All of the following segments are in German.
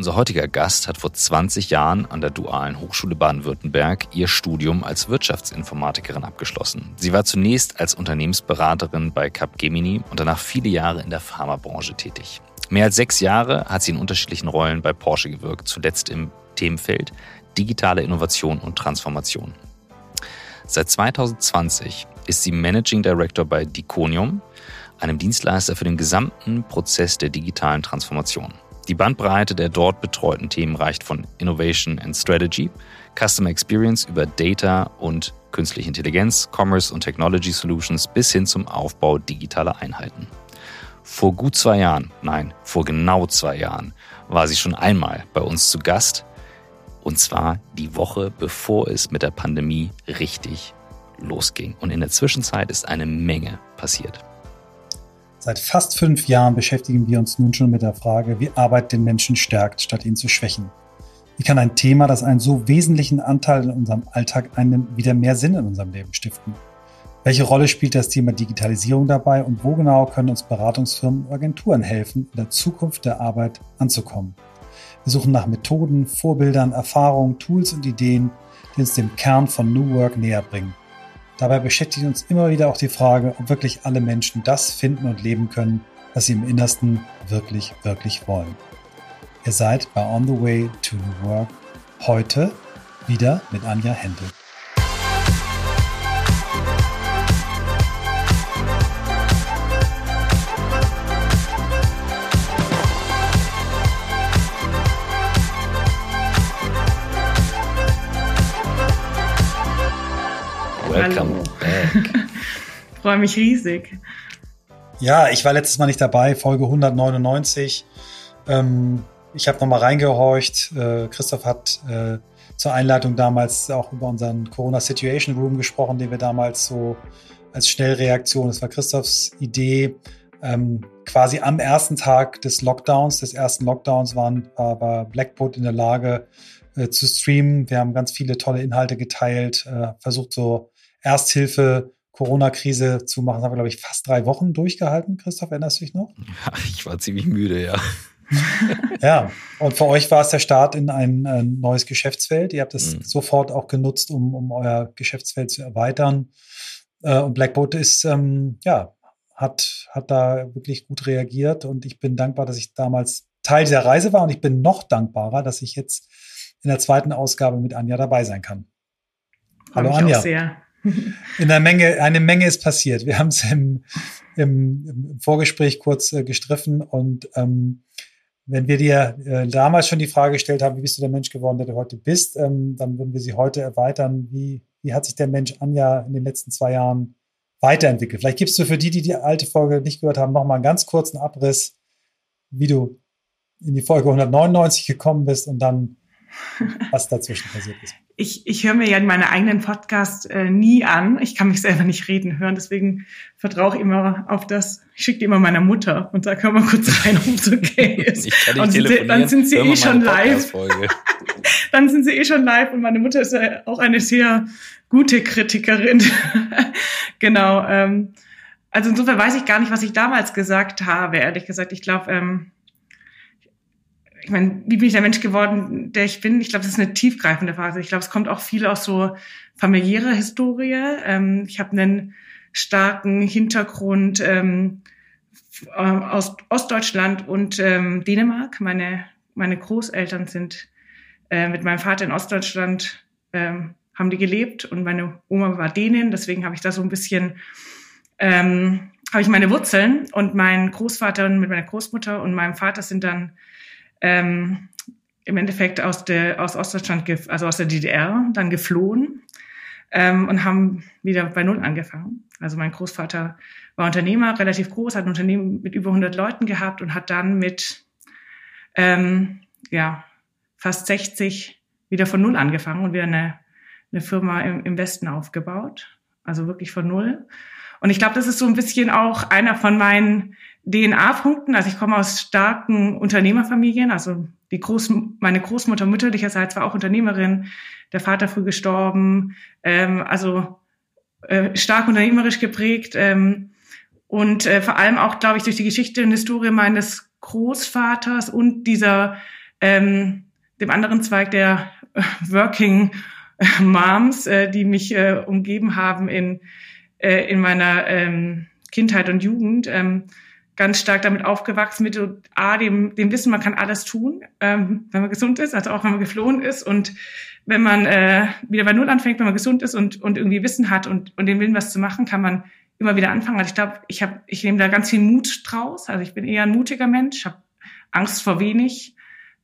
Unser heutiger Gast hat vor 20 Jahren an der Dualen Hochschule Baden-Württemberg ihr Studium als Wirtschaftsinformatikerin abgeschlossen. Sie war zunächst als Unternehmensberaterin bei Capgemini und danach viele Jahre in der Pharmabranche tätig. Mehr als sechs Jahre hat sie in unterschiedlichen Rollen bei Porsche gewirkt, zuletzt im Themenfeld digitale Innovation und Transformation. Seit 2020 ist sie Managing Director bei Diconium, einem Dienstleister für den gesamten Prozess der digitalen Transformation. Die Bandbreite der dort betreuten Themen reicht von Innovation and Strategy, Customer Experience über Data und künstliche Intelligenz, Commerce und Technology Solutions bis hin zum Aufbau digitaler Einheiten. Vor gut zwei Jahren, nein, vor genau zwei Jahren, war sie schon einmal bei uns zu Gast. Und zwar die Woche, bevor es mit der Pandemie richtig losging. Und in der Zwischenzeit ist eine Menge passiert. Seit fast fünf Jahren beschäftigen wir uns nun schon mit der Frage, wie Arbeit den Menschen stärkt, statt ihn zu schwächen. Wie kann ein Thema, das einen so wesentlichen Anteil in unserem Alltag einnimmt, wieder mehr Sinn in unserem Leben stiften? Welche Rolle spielt das Thema Digitalisierung dabei und wo genau können uns Beratungsfirmen und Agenturen helfen, in der Zukunft der Arbeit anzukommen? Wir suchen nach Methoden, Vorbildern, Erfahrungen, Tools und Ideen, die uns dem Kern von New Work näher bringen. Dabei beschäftigt uns immer wieder auch die Frage, ob wirklich alle Menschen das finden und leben können, was sie im Innersten wirklich, wirklich wollen. Ihr seid bei On the Way to New Work heute wieder mit Anja Händel. Welcome back. Freue mich riesig. Ja, ich war letztes Mal nicht dabei, Folge 199. Ähm, ich habe nochmal reingehorcht. Äh, Christoph hat äh, zur Einleitung damals auch über unseren Corona Situation Room gesprochen, den wir damals so als Schnellreaktion, das war Christophs Idee, ähm, quasi am ersten Tag des Lockdowns, des ersten Lockdowns waren, war, war Blackboard in der Lage äh, zu streamen. Wir haben ganz viele tolle Inhalte geteilt, äh, versucht so Ersthilfe, Corona-Krise zu machen. Das haben wir, glaube ich, fast drei Wochen durchgehalten. Christoph, erinnerst du dich noch? Ja, ich war ziemlich müde, ja. ja, und für euch war es der Start in ein, ein neues Geschäftsfeld. Ihr habt es mhm. sofort auch genutzt, um, um euer Geschäftsfeld zu erweitern. Äh, und Blackboat ist, ähm, ja, hat, hat da wirklich gut reagiert und ich bin dankbar, dass ich damals Teil dieser Reise war und ich bin noch dankbarer, dass ich jetzt in der zweiten Ausgabe mit Anja dabei sein kann. Hallo Anja. Auch sehr. In der Menge, eine Menge ist passiert. Wir haben es im, im, im, Vorgespräch kurz äh, gestriffen und ähm, wenn wir dir äh, damals schon die Frage gestellt haben, wie bist du der Mensch geworden, der du heute bist, ähm, dann würden wir sie heute erweitern. Wie, wie hat sich der Mensch Anja in den letzten zwei Jahren weiterentwickelt? Vielleicht gibst du für die, die die alte Folge nicht gehört haben, nochmal einen ganz kurzen Abriss, wie du in die Folge 199 gekommen bist und dann was dazwischen passiert ist ich, ich höre mir ja meine eigenen Podcasts äh, nie an. Ich kann mich selber nicht reden hören, deswegen vertraue ich immer auf das. Ich schicke die immer meiner Mutter und sage, hör mal kurz rein, ob es okay ist. Ich kann nicht und telefonieren, dann sind sie eh schon live. dann sind sie eh schon live und meine Mutter ist ja auch eine sehr gute Kritikerin. genau. Ähm, also insofern weiß ich gar nicht, was ich damals gesagt habe, ehrlich gesagt. Ich glaube, ähm, ich meine, wie bin ich der Mensch geworden, der ich bin? Ich glaube, das ist eine tiefgreifende Frage. Ich glaube, es kommt auch viel aus so familiärer Historie. Ähm, ich habe einen starken Hintergrund ähm, äh, aus Ostdeutschland und ähm, Dänemark. Meine, meine Großeltern sind äh, mit meinem Vater in Ostdeutschland, ähm, haben die gelebt und meine Oma war Dänin. Deswegen habe ich da so ein bisschen, ähm, habe ich meine Wurzeln und mein Großvater mit meiner Großmutter und meinem Vater sind dann ähm, im Endeffekt aus der aus Ostdeutschland, also aus der DDR, dann geflohen ähm, und haben wieder bei Null angefangen. Also mein Großvater war Unternehmer, relativ groß, hat ein Unternehmen mit über 100 Leuten gehabt und hat dann mit ähm, ja fast 60 wieder von Null angefangen und wieder eine, eine Firma im, im Westen aufgebaut. Also wirklich von Null. Und ich glaube, das ist so ein bisschen auch einer von meinen DNA-Punkten. Also ich komme aus starken Unternehmerfamilien. Also die Groß, meine Großmutter mütterlicherseits war auch Unternehmerin. Der Vater früh gestorben. Ähm, also äh, stark unternehmerisch geprägt. Ähm, und äh, vor allem auch, glaube ich, durch die Geschichte und Historie meines Großvaters und dieser ähm, dem anderen Zweig der Working Moms, äh, die mich äh, umgeben haben in, äh, in meiner ähm, Kindheit und Jugend, ähm, ganz stark damit aufgewachsen mit A, dem, dem Wissen, man kann alles tun, ähm, wenn man gesund ist, also auch wenn man geflohen ist und wenn man äh, wieder bei Null anfängt, wenn man gesund ist und, und irgendwie Wissen hat und, und den Willen, was zu machen, kann man immer wieder anfangen. Also ich glaube, ich habe, ich nehme da ganz viel Mut draus. Also ich bin eher ein mutiger Mensch, habe Angst vor wenig.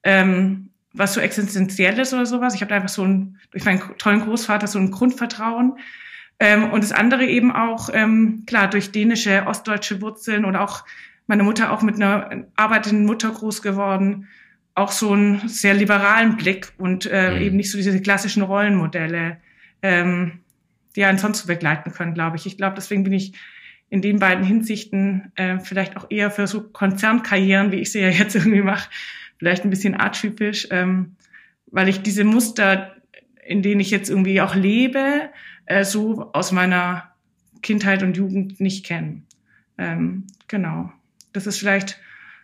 Ähm, was so existenzielles oder sowas. Ich habe einfach so ein, durch meinen tollen Großvater so ein Grundvertrauen. Ähm, und das andere eben auch, ähm, klar, durch dänische, ostdeutsche Wurzeln oder auch meine Mutter auch mit einer arbeitenden Mutter groß geworden, auch so einen sehr liberalen Blick und äh, mhm. eben nicht so diese klassischen Rollenmodelle, ähm, die einen sonst so begleiten können, glaube ich. Ich glaube, deswegen bin ich in den beiden Hinsichten äh, vielleicht auch eher für so Konzernkarrieren, wie ich sie ja jetzt irgendwie mache, vielleicht ein bisschen atypisch, ähm, weil ich diese Muster, in denen ich jetzt irgendwie auch lebe, äh, so aus meiner Kindheit und Jugend nicht kenne. Ähm, genau. Das ist vielleicht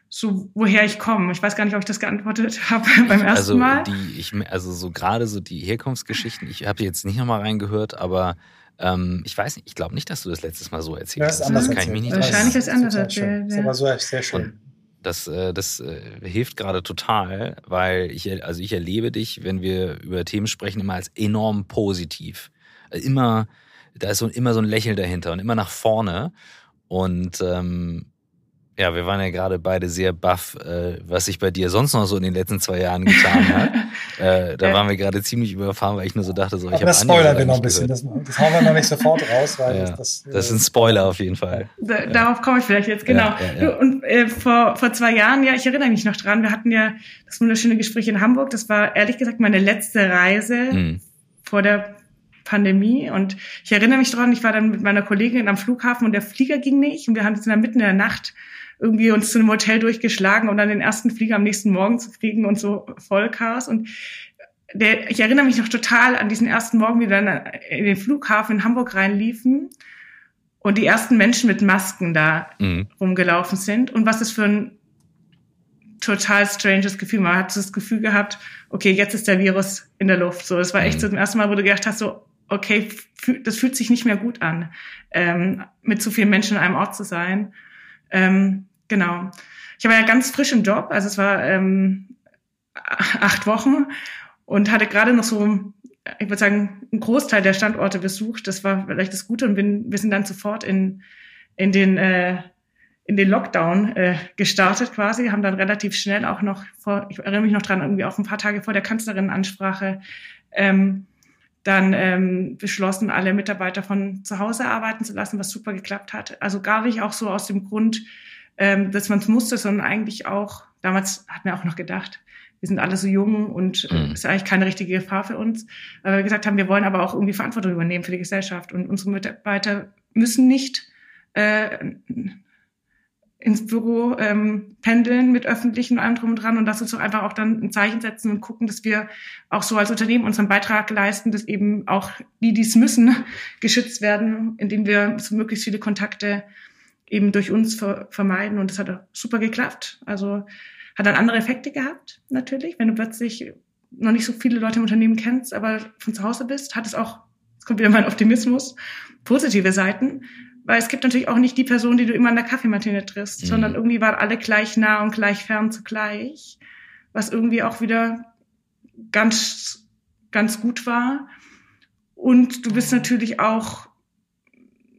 so, woher ich komme. Ich weiß gar nicht, ob ich das geantwortet habe beim ersten also Mal. Die, ich, also so gerade so die Herkunftsgeschichten, ich habe jetzt nicht nochmal reingehört, aber ähm, ich weiß nicht, ich glaube nicht, dass du das letztes Mal so erzählt hast. Das, das kann ich mich nicht Wahrscheinlich ist es anders erzählt. Das war so sehr schön. Das, äh, das äh, hilft gerade total, weil ich, also ich erlebe dich, wenn wir über Themen sprechen, immer als enorm positiv. Also immer, da ist so, immer so ein Lächeln dahinter und immer nach vorne. Und ähm, ja, wir waren ja gerade beide sehr baff, äh, was sich bei dir sonst noch so in den letzten zwei Jahren getan hat. äh, da ja. waren wir gerade ziemlich überfahren, weil ich nur so dachte, so, ich habe Das spoilern wir noch ein bisschen. Das, das, hauen wir noch nicht sofort raus, weil ja. das, das, das ist ein Spoiler auf jeden Fall. Da, darauf komme ich vielleicht jetzt, genau. Du, und äh, vor, vor zwei Jahren, ja, ich erinnere mich noch dran, wir hatten ja das wunderschöne Gespräch in Hamburg. Das war ehrlich gesagt meine letzte Reise mhm. vor der Pandemie. Und ich erinnere mich dran, ich war dann mit meiner Kollegin am Flughafen und der Flieger ging nicht. Und wir haben uns in der Mitten der Nacht irgendwie uns zu einem Hotel durchgeschlagen, um dann den ersten Flieger am nächsten Morgen zu kriegen und so Vollchaos. Und der, ich erinnere mich noch total an diesen ersten Morgen, wie wir dann in den Flughafen in Hamburg reinliefen und die ersten Menschen mit Masken da mhm. rumgelaufen sind und was es für ein total stranges Gefühl. Man hat das Gefühl gehabt, okay, jetzt ist der Virus in der Luft. So, das war echt mhm. so das erste Mal, wo du gedacht hast, so, okay, das fühlt sich nicht mehr gut an, ähm, mit so vielen Menschen an einem Ort zu sein. Ähm, Genau. Ich war ja ganz frisch im Job, also es war ähm, acht Wochen und hatte gerade noch so, ich würde sagen, einen Großteil der Standorte besucht. Das war vielleicht das Gute und bin, wir sind dann sofort in, in den äh, in den Lockdown äh, gestartet quasi, haben dann relativ schnell auch noch vor, ich erinnere mich noch dran, irgendwie auch ein paar Tage vor der Kanzlerin-Ansprache, ähm, dann ähm, beschlossen, alle Mitarbeiter von zu Hause arbeiten zu lassen, was super geklappt hat. Also gar nicht auch so aus dem Grund, ähm, dass man es musste, sondern eigentlich auch, damals hat man auch noch gedacht, wir sind alle so jung und äh, mhm. ist eigentlich keine richtige Gefahr für uns. Aber wir gesagt haben, wir wollen aber auch irgendwie Verantwortung übernehmen für die Gesellschaft und unsere Mitarbeiter müssen nicht äh, ins Büro ähm, pendeln mit öffentlichen und allem drum und dran und lass uns doch einfach auch dann ein Zeichen setzen und gucken, dass wir auch so als Unternehmen unseren Beitrag leisten, dass eben auch die, die es müssen, geschützt werden, indem wir so möglichst viele Kontakte eben durch uns ver vermeiden. Und das hat super geklappt. Also hat dann andere Effekte gehabt, natürlich. Wenn du plötzlich noch nicht so viele Leute im Unternehmen kennst, aber von zu Hause bist, hat es auch, jetzt kommt wieder mein Optimismus, positive Seiten. Weil es gibt natürlich auch nicht die Person, die du immer an der Kaffeemaschine triffst, mhm. sondern irgendwie waren alle gleich nah und gleich fern zugleich, was irgendwie auch wieder ganz, ganz gut war. Und du bist natürlich auch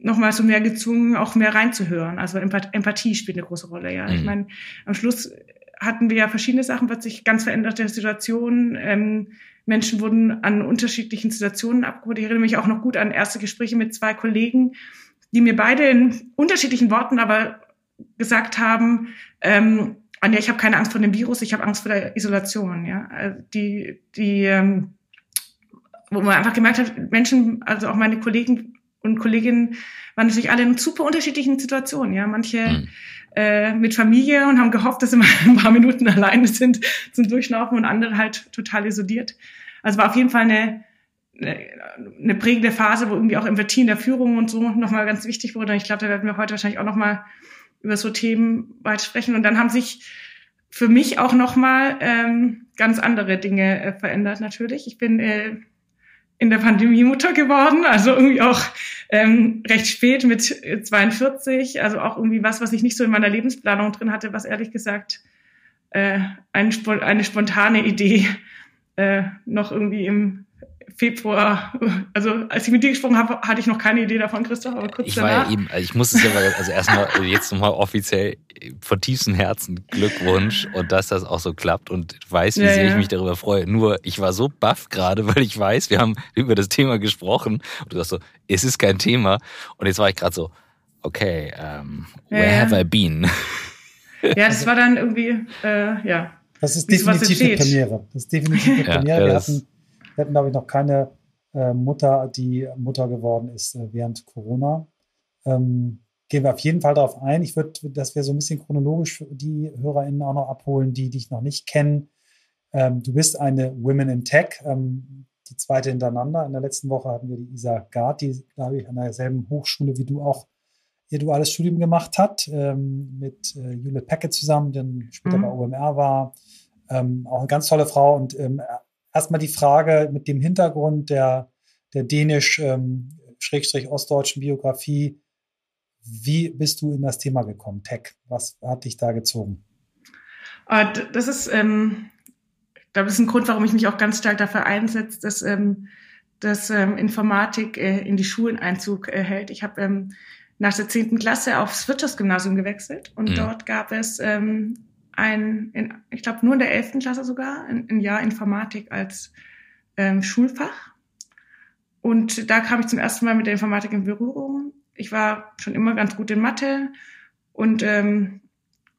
nochmal so mehr gezwungen, auch mehr reinzuhören. Also Empathie spielt eine große Rolle, ja. Mhm. Ich meine, am Schluss hatten wir ja verschiedene Sachen, plötzlich ganz veränderte Situationen. Ähm, Menschen wurden an unterschiedlichen Situationen abgeholt. Ich erinnere mich auch noch gut an erste Gespräche mit zwei Kollegen, die mir beide in unterschiedlichen Worten aber gesagt haben, ähm, Anja, ich habe keine Angst vor dem Virus, ich habe Angst vor der Isolation. Ja, also die, die, ähm, wo man einfach gemerkt hat, Menschen, also auch meine Kollegen und Kolleginnen waren natürlich alle in super unterschiedlichen Situationen. Ja, manche äh, mit Familie und haben gehofft, dass sie mal ein paar Minuten alleine sind zum Durchlaufen und andere halt total isoliert. Also war auf jeden Fall eine, eine prägende Phase, wo irgendwie auch Empathie in der Führung und so nochmal ganz wichtig wurde. Und ich glaube, da werden wir heute wahrscheinlich auch nochmal über so Themen weit sprechen. Und dann haben sich für mich auch nochmal ähm, ganz andere Dinge äh, verändert natürlich. Ich bin äh, in der Pandemie Mutter geworden, also irgendwie auch ähm, recht spät mit 42, also auch irgendwie was, was ich nicht so in meiner Lebensplanung drin hatte, was ehrlich gesagt äh, ein, eine spontane Idee äh, noch irgendwie im Februar, also als ich mit dir gesprochen habe, hatte ich noch keine Idee davon, Christoph, aber kurz ich danach. War ja eben, also ich muss es ja mal, also erstmal jetzt nochmal offiziell von tiefstem Herzen Glückwunsch und dass das auch so klappt und weiß, wie ja, sehr ja. ich mich darüber freue. Nur ich war so baff gerade, weil ich weiß, wir haben über das Thema gesprochen und du sagst so, es ist kein Thema und jetzt war ich gerade so, okay, um, where ja, have I been? Ja, das war dann irgendwie, äh, ja. Das ist definitiv eine Premiere. Das ist definitiv eine Premiere. wir hatten wir hatten, glaube ich, noch keine äh, Mutter, die Mutter geworden ist äh, während Corona. Ähm, gehen wir auf jeden Fall darauf ein. Ich würde, dass wir so ein bisschen chronologisch die HörerInnen auch noch abholen, die dich noch nicht kennen. Ähm, du bist eine Women in Tech, ähm, die zweite hintereinander. In der letzten Woche hatten wir die Isa Gard, die, glaube ich, an derselben Hochschule wie du auch ihr duales Studium gemacht hat, ähm, mit äh, Jule Pecke zusammen, die später mhm. bei OMR war. Ähm, auch eine ganz tolle Frau und ähm, erstmal die Frage mit dem Hintergrund der, der dänisch-ostdeutschen ähm, Biografie. Wie bist du in das Thema gekommen, Tech? Was hat dich da gezogen? Ah, das ist, ähm, glaube, das ist ein Grund, warum ich mich auch ganz stark dafür einsetze, dass, ähm, dass ähm, Informatik äh, in die Schulen Einzug äh, hält. Ich habe ähm, nach der zehnten Klasse aufs Wirtschaftsgymnasium gewechselt und mhm. dort gab es ähm, ein, in, ich glaube nur in der elften Klasse sogar, ein, ein Jahr Informatik als ähm, Schulfach. Und da kam ich zum ersten Mal mit der Informatik in Berührung. Ich war schon immer ganz gut in Mathe und, ähm,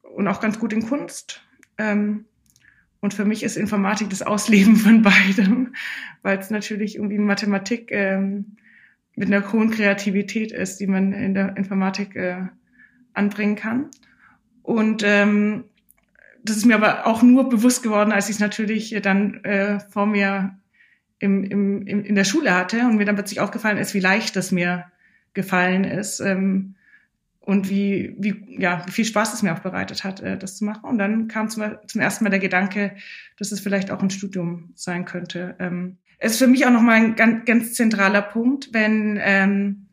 und auch ganz gut in Kunst. Ähm, und für mich ist Informatik das Ausleben von beidem, weil es natürlich irgendwie Mathematik ähm, mit einer hohen Kreativität ist, die man in der Informatik äh, anbringen kann. Und ähm, das ist mir aber auch nur bewusst geworden, als ich es natürlich dann äh, vor mir im, im, im, in der Schule hatte und mir dann plötzlich aufgefallen ist, wie leicht das mir gefallen ist ähm, und wie, wie, ja, wie viel Spaß es mir auch bereitet hat, äh, das zu machen. Und dann kam zum, zum ersten Mal der Gedanke, dass es vielleicht auch ein Studium sein könnte. Ähm, es ist für mich auch nochmal ein ganz, ganz zentraler Punkt, wenn, ähm,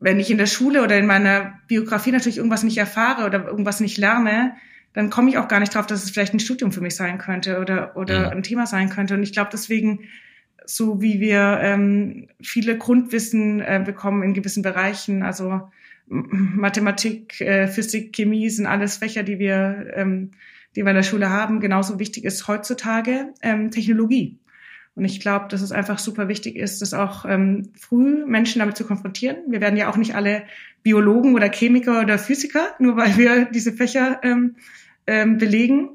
wenn ich in der Schule oder in meiner Biografie natürlich irgendwas nicht erfahre oder irgendwas nicht lerne, dann komme ich auch gar nicht drauf, dass es vielleicht ein Studium für mich sein könnte oder, oder ja. ein Thema sein könnte. Und ich glaube, deswegen, so wie wir ähm, viele Grundwissen äh, bekommen in gewissen Bereichen, also Mathematik, äh, Physik, Chemie sind alles Fächer, die wir, ähm, die wir in der Schule haben. Genauso wichtig ist heutzutage ähm, Technologie. Und ich glaube, dass es einfach super wichtig ist, dass auch ähm, früh Menschen damit zu konfrontieren. Wir werden ja auch nicht alle Biologen oder Chemiker oder Physiker, nur weil wir diese Fächer ähm, ähm, belegen.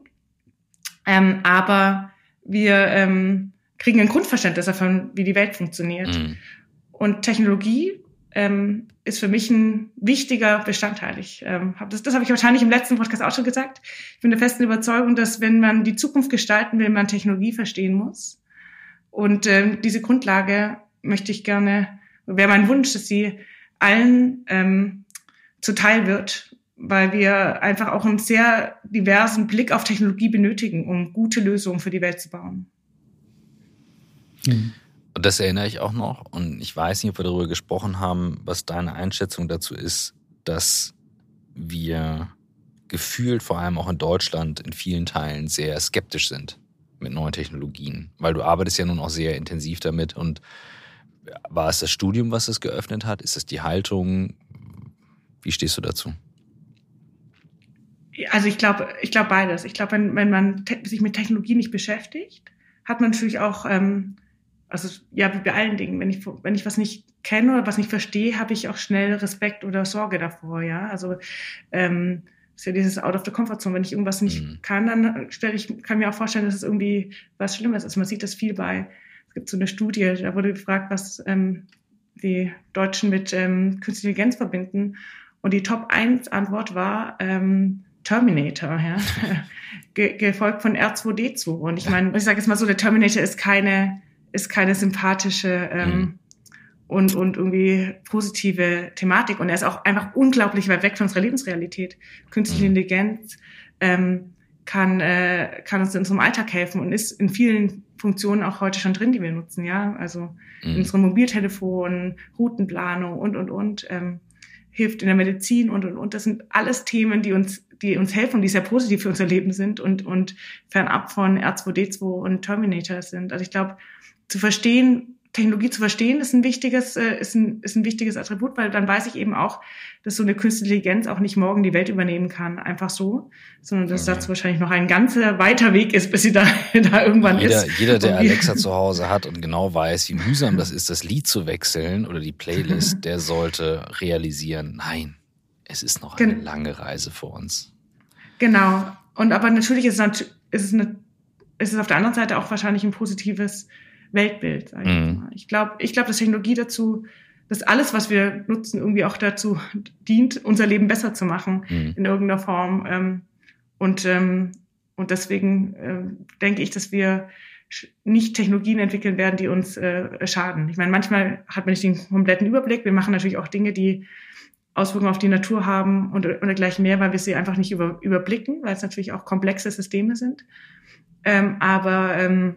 Ähm, aber wir ähm, kriegen ein Grundverständnis davon, wie die Welt funktioniert. Mhm. Und Technologie ähm, ist für mich ein wichtiger Bestandteil. Ich, ähm, hab das das habe ich wahrscheinlich im letzten Podcast auch schon gesagt. Ich bin der festen Überzeugung, dass wenn man die Zukunft gestalten will, man Technologie verstehen muss. Und ähm, diese Grundlage möchte ich gerne, wäre mein Wunsch, dass sie allen ähm, zuteil wird, weil wir einfach auch einen sehr diversen Blick auf Technologie benötigen, um gute Lösungen für die Welt zu bauen. Mhm. Und das erinnere ich auch noch. Und ich weiß nicht, ob wir darüber gesprochen haben, was deine Einschätzung dazu ist, dass wir gefühlt, vor allem auch in Deutschland, in vielen Teilen sehr skeptisch sind mit neuen Technologien, weil du arbeitest ja nun auch sehr intensiv damit und war es das Studium, was es geöffnet hat? Ist es die Haltung? Wie stehst du dazu? Also ich glaube, ich glaube beides. Ich glaube, wenn, wenn man sich mit Technologie nicht beschäftigt, hat man natürlich auch, ähm, also ja, wie bei allen Dingen, wenn ich, wenn ich was nicht kenne oder was nicht verstehe, habe ich auch schnell Respekt oder Sorge davor, ja. Also ähm, ist ja dieses Out of the Comfort Zone. Wenn ich irgendwas nicht mhm. kann, dann stelle ich, kann mir auch vorstellen, dass es irgendwie was Schlimmes ist. Man sieht das viel bei, es gibt so eine Studie, da wurde gefragt, was ähm, die Deutschen mit ähm, künstlicher Intelligenz verbinden. Und die Top 1 Antwort war ähm, Terminator, ja. Ge gefolgt von R2D2. Und ich meine, ich sage jetzt mal so, der Terminator ist keine, ist keine sympathische ähm, mhm und, und irgendwie positive Thematik. Und er ist auch einfach unglaublich weit weg von unserer Lebensrealität. Künstliche mhm. Intelligenz ähm, kann, äh, kann uns in unserem Alltag helfen und ist in vielen Funktionen auch heute schon drin, die wir nutzen, ja. Also mhm. in unserem Mobiltelefon, Routenplanung und und und, ähm, hilft in der Medizin und und und. Das sind alles Themen, die uns, die uns helfen und die sehr positiv für unser Leben sind und, und fernab von R2D2 und Terminator sind. Also ich glaube, zu verstehen, Technologie zu verstehen, ist ein wichtiges, äh, ist ein, ist ein wichtiges Attribut, weil dann weiß ich eben auch, dass so eine künstliche Intelligenz auch nicht morgen die Welt übernehmen kann, einfach so, sondern dass okay. das wahrscheinlich noch ein ganzer weiter Weg ist, bis sie da, da irgendwann jeder, ist. Jeder, der Alexa zu Hause hat und genau weiß, wie mühsam das ist, das Lied zu wechseln oder die Playlist, der sollte realisieren, nein, es ist noch eine Gen lange Reise vor uns. Genau. Und aber natürlich ist es, ist es, eine, ist es auf der anderen Seite auch wahrscheinlich ein positives Weltbild. Sag ich mhm. ich glaube, ich glaube, dass Technologie dazu, dass alles, was wir nutzen, irgendwie auch dazu dient, unser Leben besser zu machen mhm. in irgendeiner Form. Ähm, und ähm, und deswegen äh, denke ich, dass wir nicht Technologien entwickeln werden, die uns äh, schaden. Ich meine, manchmal hat man nicht den kompletten Überblick. Wir machen natürlich auch Dinge, die Auswirkungen auf die Natur haben und, und dergleichen mehr, weil wir sie einfach nicht über, überblicken, weil es natürlich auch komplexe Systeme sind. Ähm, aber ähm,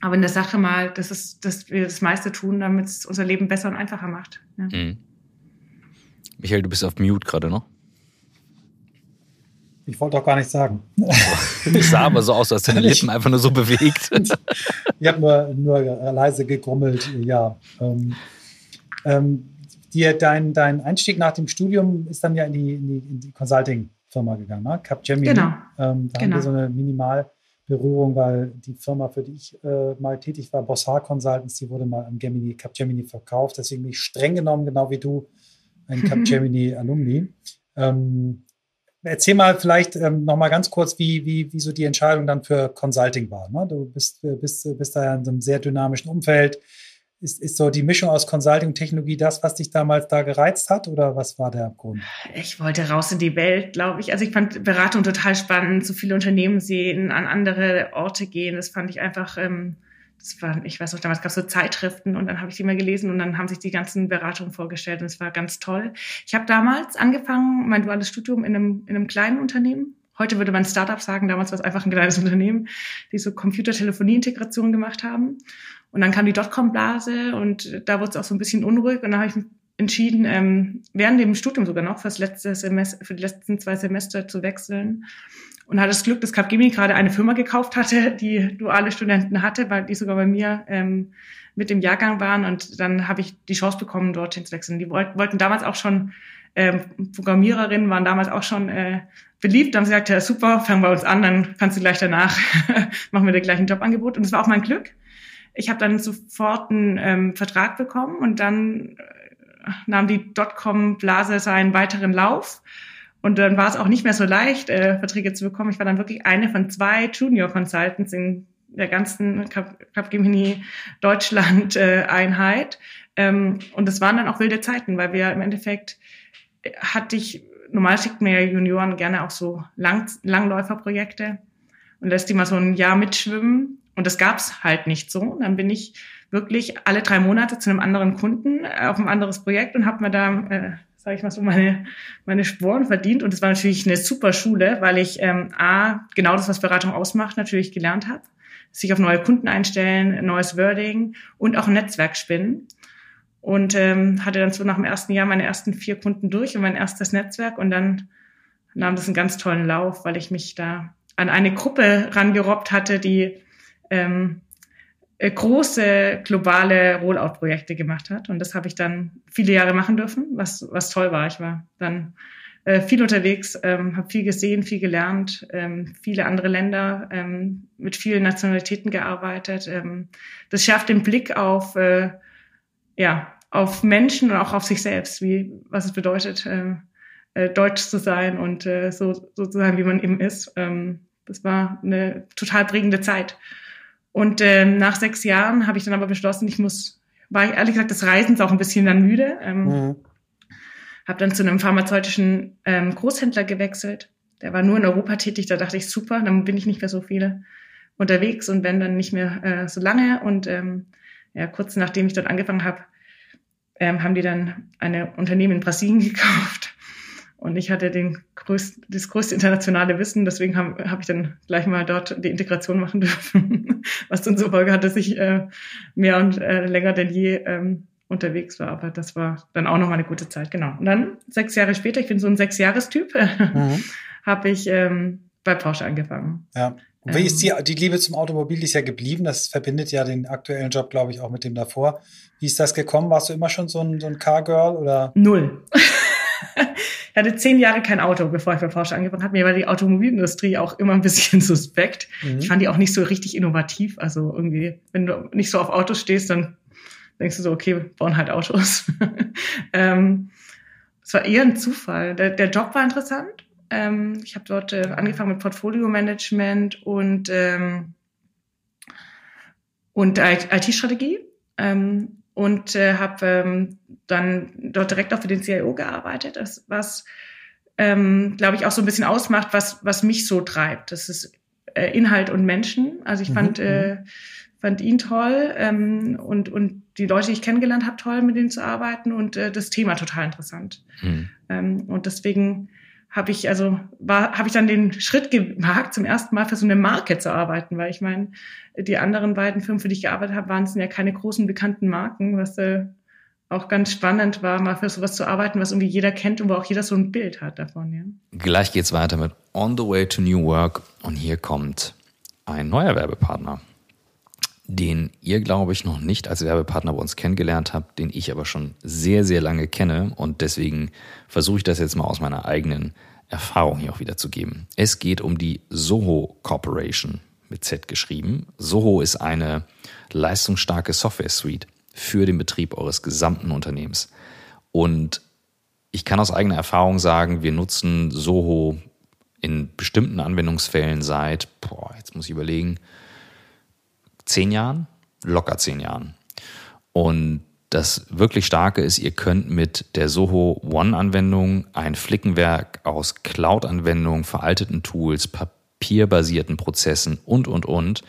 aber in der Sache mal, dass, es, dass wir das meiste tun, damit es unser Leben besser und einfacher macht. Ja. Mhm. Michael, du bist auf Mute gerade noch. Ich wollte auch gar nichts sagen. Es sah aber so aus, als deine Lippen einfach nur so bewegt. ich habe nur, nur leise gegrummelt, ja. Ähm, ähm, dir, dein, dein Einstieg nach dem Studium ist dann ja in die, in die, in die Consulting-Firma gegangen, ne? Capgemini. Genau. Ähm, da genau. haben wir so eine Minimal- Berührung, weil die Firma, für die ich äh, mal tätig war, Bossar Consultants, die wurde mal an Gemini, Capgemini verkauft. Deswegen bin ich streng genommen, genau wie du, ein Capgemini Alumni. Ähm, erzähl mal vielleicht ähm, noch mal ganz kurz, wie, wie, wie so die Entscheidung dann für Consulting war. Ne? Du bist, bist, bist da in einem sehr dynamischen Umfeld ist, ist so die Mischung aus Consulting und Technologie das, was dich damals da gereizt hat oder was war der Grund? Ich wollte raus in die Welt, glaube ich. Also ich fand Beratung total spannend, so viele Unternehmen sehen, an andere Orte gehen. Das fand ich einfach, ähm, das war, ich weiß noch, damals gab es so Zeitschriften und dann habe ich die mal gelesen und dann haben sich die ganzen Beratungen vorgestellt und es war ganz toll. Ich habe damals angefangen, mein duales Studium in einem, in einem kleinen Unternehmen. Heute würde man Startup sagen, damals war es einfach ein kleines Unternehmen, die so Computertelefonie-Integration gemacht haben. Und dann kam die Dotcom-Blase und da wurde es auch so ein bisschen unruhig. Und dann habe ich entschieden, ähm, während dem Studium sogar noch fürs letzte Semester, für die letzten zwei Semester zu wechseln. Und hatte das Glück, dass Capgemini gerade eine Firma gekauft hatte, die duale Studenten hatte, weil die sogar bei mir ähm, mit dem Jahrgang waren. Und dann habe ich die Chance bekommen, dorthin zu wechseln. Die wollten damals auch schon, ähm, Programmiererinnen waren damals auch schon äh, beliebt. Dann haben sie gesagt, ja, super, fangen wir uns an, dann kannst du gleich danach, machen wir dir gleich ein Jobangebot. Und es war auch mein Glück. Ich habe dann sofort einen ähm, Vertrag bekommen und dann äh, nahm die Dotcom-Blase seinen weiteren Lauf. Und dann war es auch nicht mehr so leicht, äh, Verträge zu bekommen. Ich war dann wirklich eine von zwei Junior Consultants in der ganzen Capgemini Deutschland äh, Einheit. Ähm, und es waren dann auch wilde Zeiten, weil wir im Endeffekt äh, hatte ich, normal schickt mir Junioren gerne auch so Lang Langläuferprojekte und lässt die mal so ein Jahr mitschwimmen. Und das gab's halt nicht so. Und dann bin ich wirklich alle drei Monate zu einem anderen Kunden äh, auf ein anderes Projekt und habe mir da, äh, sage ich mal so, meine, meine Sporen verdient. Und es war natürlich eine super Schule, weil ich ähm, A, genau das, was Beratung ausmacht, natürlich gelernt habe. Sich auf neue Kunden einstellen, neues Wording und auch ein Netzwerk spinnen. Und ähm, hatte dann so nach dem ersten Jahr meine ersten vier Kunden durch und mein erstes Netzwerk. Und dann nahm das einen ganz tollen Lauf, weil ich mich da an eine Gruppe rangerobbt hatte, die ähm, äh, große globale Rollout-Projekte gemacht hat. Und das habe ich dann viele Jahre machen dürfen, was, was toll war. Ich war dann äh, viel unterwegs, ähm, habe viel gesehen, viel gelernt, ähm, viele andere Länder, ähm, mit vielen Nationalitäten gearbeitet. Ähm, das schärft den Blick auf, äh, ja, auf Menschen und auch auf sich selbst, wie, was es bedeutet, äh, äh, deutsch zu sein und äh, so, so zu sein, wie man eben ist. Ähm, das war eine total prägende Zeit. Und ähm, nach sechs Jahren habe ich dann aber beschlossen, ich muss, war ich ehrlich gesagt des Reisens auch ein bisschen dann müde. Ähm, mhm. Habe dann zu einem pharmazeutischen ähm, Großhändler gewechselt. Der war nur in Europa tätig. Da dachte ich, super, dann bin ich nicht mehr so viel unterwegs und wenn dann nicht mehr äh, so lange. Und ähm, ja, kurz nachdem ich dort angefangen habe, ähm, haben die dann eine Unternehmen in Brasilien gekauft. Und ich hatte den größten, das größte internationale Wissen, deswegen habe hab ich dann gleich mal dort die Integration machen dürfen, was dann zur Folge hat, dass ich äh, mehr und äh, länger denn je ähm, unterwegs war. Aber das war dann auch nochmal eine gute Zeit, genau. Und dann sechs Jahre später, ich bin so ein Sechsjahrestyp, mhm. habe ich ähm, bei Porsche angefangen. Ja. Und wie ist die, die Liebe zum Automobil ist ja geblieben? Das verbindet ja den aktuellen Job, glaube ich, auch mit dem davor. Wie ist das gekommen? Warst du immer schon so ein, so ein Car-Girl oder? Null. Ich hatte zehn Jahre kein Auto, bevor ich bei Porsche angefangen habe. Mir war die Automobilindustrie auch immer ein bisschen suspekt. Mhm. Ich fand die auch nicht so richtig innovativ. Also irgendwie, wenn du nicht so auf Autos stehst, dann denkst du so, okay, wir bauen halt Autos. ähm, es war eher ein Zufall. Der, der Job war interessant. Ähm, ich habe dort äh, angefangen mit Portfolio-Management und, ähm, und IT-Strategie. Ähm, und äh, habe ähm, dann dort direkt auch für den CIO gearbeitet, das, was, ähm, glaube ich, auch so ein bisschen ausmacht, was, was mich so treibt. Das ist äh, Inhalt und Menschen. Also ich mhm, fand, äh, mhm. fand ihn toll ähm, und, und die Leute, die ich kennengelernt habe, toll, mit denen zu arbeiten und äh, das Thema total interessant. Mhm. Ähm, und deswegen habe ich also war habe ich dann den Schritt gewagt, zum ersten Mal für so eine Marke zu arbeiten, weil ich meine, die anderen beiden Firmen, für die ich gearbeitet habe, waren es ja keine großen bekannten Marken, was äh, auch ganz spannend war, mal für sowas zu arbeiten, was irgendwie jeder kennt und wo auch jeder so ein Bild hat davon. Ja. Gleich geht's weiter mit On the Way to New Work und hier kommt ein neuer Werbepartner, den ihr, glaube ich, noch nicht als Werbepartner bei uns kennengelernt habt, den ich aber schon sehr, sehr lange kenne und deswegen versuche ich das jetzt mal aus meiner eigenen Erfahrung hier auch wiederzugeben. Es geht um die Soho Corporation mit Z geschrieben. Soho ist eine leistungsstarke Software Suite für den Betrieb eures gesamten Unternehmens. Und ich kann aus eigener Erfahrung sagen, wir nutzen Soho in bestimmten Anwendungsfällen seit, boah, jetzt muss ich überlegen, zehn Jahren, locker zehn Jahren. Und das wirklich Starke ist, ihr könnt mit der Soho One-Anwendung ein Flickenwerk aus Cloud-Anwendungen, veralteten Tools, papierbasierten Prozessen und, und, und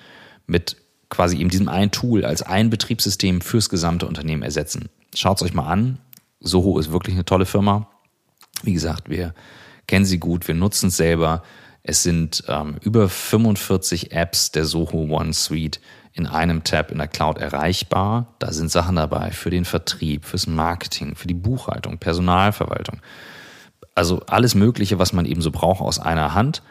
mit quasi eben diesem einen Tool als ein Betriebssystem fürs gesamte Unternehmen ersetzen. Schaut es euch mal an. Soho ist wirklich eine tolle Firma. Wie gesagt, wir kennen sie gut, wir nutzen es selber. Es sind ähm, über 45 Apps der Soho One Suite in einem Tab in der Cloud erreichbar. Da sind Sachen dabei für den Vertrieb, fürs Marketing, für die Buchhaltung, Personalverwaltung. Also alles Mögliche, was man eben so braucht aus einer Hand.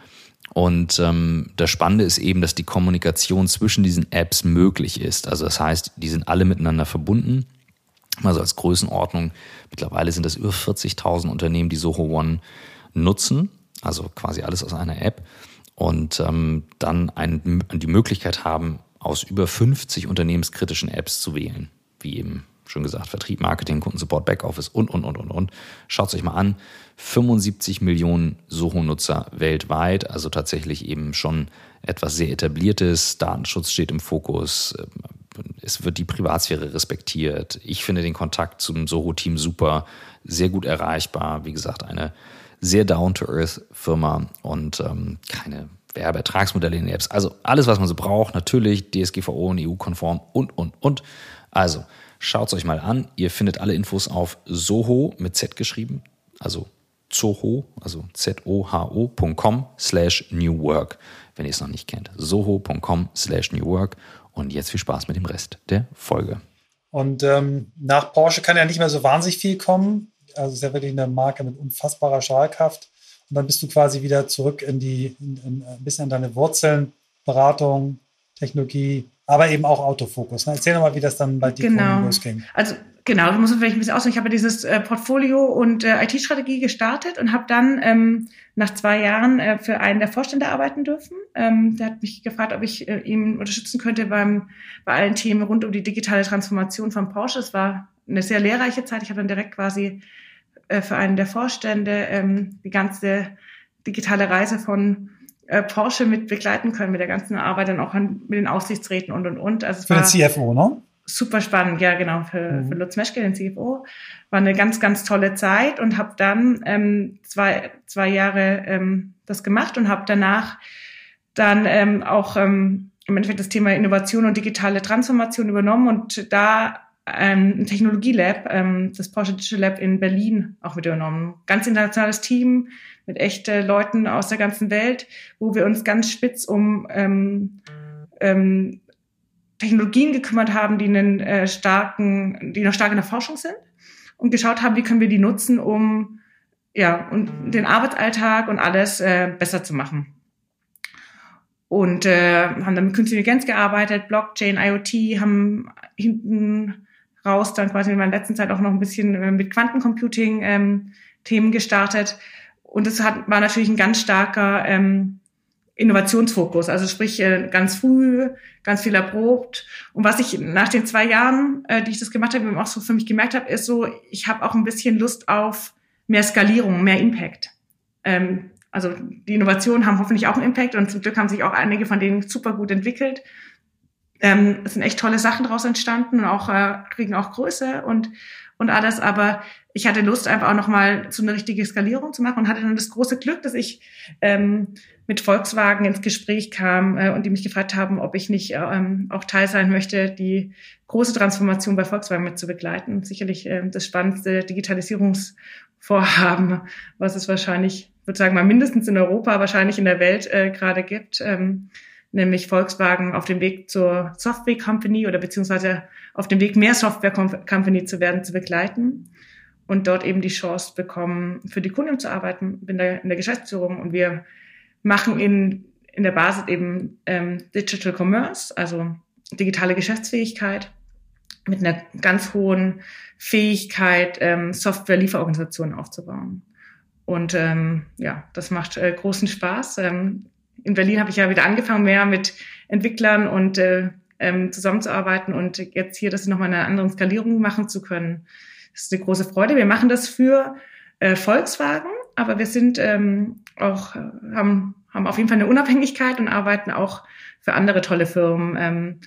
Und ähm, das Spannende ist eben, dass die Kommunikation zwischen diesen Apps möglich ist. Also das heißt, die sind alle miteinander verbunden. Also als Größenordnung, mittlerweile sind das über 40.000 Unternehmen, die Soho One nutzen. Also quasi alles aus einer App. Und ähm, dann ein, die Möglichkeit haben, aus über 50 unternehmenskritischen Apps zu wählen. Wie eben schon gesagt, Vertrieb, Marketing, Kundensupport, Backoffice und, und, und, und, und. Schaut es euch mal an. 75 Millionen Soho-Nutzer weltweit, also tatsächlich eben schon etwas sehr etabliertes. Datenschutz steht im Fokus. Es wird die Privatsphäre respektiert. Ich finde den Kontakt zum Soho-Team super, sehr gut erreichbar. Wie gesagt, eine sehr down-to-earth Firma und ähm, keine Werbeertragsmodelle in den Apps. Also alles, was man so braucht. Natürlich DSGVO und EU-konform und, und, und. Also schaut es euch mal an. Ihr findet alle Infos auf Soho mit Z geschrieben. Also Zoho, also Z-O-H-O.com slash New Work, wenn ihr es noch nicht kennt. Soho.com slash New Work. Und jetzt viel Spaß mit dem Rest der Folge. Und ähm, nach Porsche kann ja nicht mehr so wahnsinnig viel kommen. Also ist ja wirklich eine Marke mit unfassbarer Strahlkraft. Und dann bist du quasi wieder zurück in die, in, in, ein bisschen an deine Wurzeln, Beratung, Technologie, aber eben auch Autofokus. Ne? Erzähl nochmal, wie das dann bei dir genau. losging. Also genau, ich muss vielleicht ein bisschen ausdrücken. Ich habe dieses äh, Portfolio und äh, IT-Strategie gestartet und habe dann ähm, nach zwei Jahren äh, für einen der Vorstände arbeiten dürfen. Ähm, der hat mich gefragt, ob ich äh, ihn unterstützen könnte beim, bei allen Themen rund um die digitale Transformation von Porsche. Es war eine sehr lehrreiche Zeit. Ich habe dann direkt quasi äh, für einen der Vorstände ähm, die ganze digitale Reise von äh, Porsche mit begleiten können, mit der ganzen Arbeit dann auch an, mit den Aufsichtsräten und und und. Also für den CFO, ne? Super spannend, ja genau, für, mhm. für Lutz Meschke, den CFO. War eine ganz, ganz tolle Zeit und habe dann ähm, zwei, zwei Jahre ähm, das gemacht und habe danach dann ähm, auch ähm, im Endeffekt das Thema Innovation und digitale Transformation übernommen und da ein Technologielab, ähm, das Porsche Digital Lab in Berlin auch mit übernommen. Ganz internationales Team mit echten Leuten aus der ganzen Welt, wo wir uns ganz spitz um ähm, ähm, Technologien gekümmert haben, die einen äh, starken, die noch stark in der Forschung sind und geschaut haben, wie können wir die nutzen, um ja und den Arbeitsalltag und alles äh, besser zu machen. Und äh, haben dann mit künstlicher Intelligenz gearbeitet, Blockchain, IoT, haben hinten raus dann quasi in meiner letzten Zeit auch noch ein bisschen äh, mit Quantencomputing ähm, Themen gestartet. Und es hat, war natürlich ein ganz starker ähm, Innovationsfokus. Also sprich, äh, ganz früh, ganz viel erprobt. Und was ich nach den zwei Jahren, äh, die ich das gemacht habe, auch so für mich gemerkt habe, ist so, ich habe auch ein bisschen Lust auf mehr Skalierung, mehr Impact. Ähm, also die Innovationen haben hoffentlich auch einen Impact und zum Glück haben sich auch einige von denen super gut entwickelt. Ähm, es sind echt tolle Sachen daraus entstanden und auch äh, kriegen auch Größe und und alles, aber ich hatte Lust einfach auch nochmal zu einer richtigen Skalierung zu machen und hatte dann das große Glück, dass ich ähm, mit Volkswagen ins Gespräch kam äh, und die mich gefragt haben, ob ich nicht ähm, auch Teil sein möchte, die große Transformation bei Volkswagen mit zu begleiten. Sicherlich äh, das spannendste Digitalisierungsvorhaben, was es wahrscheinlich, würde sagen mal mindestens in Europa, wahrscheinlich in der Welt äh, gerade gibt. Ähm, nämlich Volkswagen auf dem Weg zur Software Company oder beziehungsweise auf dem Weg mehr Software Company zu werden, zu begleiten und dort eben die Chance bekommen, für die Kunden zu arbeiten. Bin da in der Geschäftsführung und wir machen in, in der Basis eben ähm, Digital Commerce, also digitale Geschäftsfähigkeit mit einer ganz hohen Fähigkeit, ähm, Software-Lieferorganisationen aufzubauen. Und ähm, ja, das macht äh, großen Spaß. Ähm, in Berlin habe ich ja wieder angefangen, mehr mit Entwicklern und äh, ähm, zusammenzuarbeiten und jetzt hier das nochmal in einer anderen Skalierung machen zu können. Das ist eine große Freude. Wir machen das für äh, Volkswagen, aber wir sind ähm, auch, äh, haben, haben auf jeden Fall eine Unabhängigkeit und arbeiten auch für andere tolle Firmen. Ähm,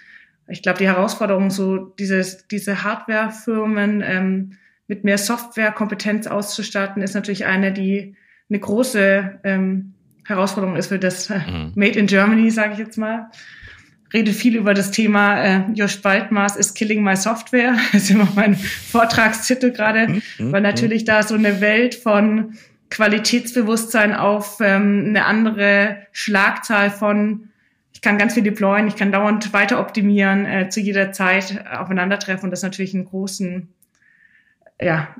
ich glaube, die Herausforderung, so dieses, diese Hardware-Firmen ähm, mit mehr Softwarekompetenz auszustatten, ist natürlich eine, die eine große ähm, Herausforderung ist für das äh, mhm. Made in Germany, sage ich jetzt mal. Rede viel über das Thema äh, Your Spaltmaß is killing my software. Das ist immer mein Vortragstitel gerade, mhm. mhm. weil natürlich da so eine Welt von Qualitätsbewusstsein auf ähm, eine andere Schlagzahl von ich kann ganz viel deployen, ich kann dauernd weiter optimieren, äh, zu jeder Zeit aufeinandertreffen und das natürlich einen großen, ja,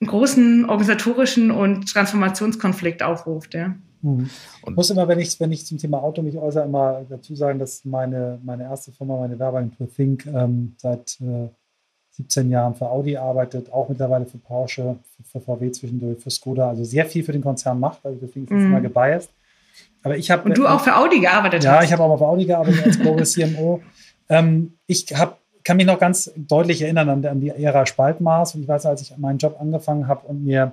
einen großen organisatorischen und Transformationskonflikt aufruft, ja. Mhm. Ich muss immer, wenn ich, wenn ich zum Thema Auto mich äußere, immer dazu sagen, dass meine, meine erste Firma, meine Werbeagentur Think, ähm, seit äh, 17 Jahren für Audi arbeitet, auch mittlerweile für Porsche, für, für, VW zwischendurch, für Skoda, also sehr viel für den Konzern macht, also deswegen ist es mhm. immer gebiased. Aber ich habe. Und du auch für Audi gearbeitet ja, hast? Ja, ich habe auch mal für Audi gearbeitet als Global CMO. Ähm, ich hab, kann mich noch ganz deutlich erinnern an, an die Ära Spaltmaß. Und ich weiß, als ich meinen Job angefangen habe und mir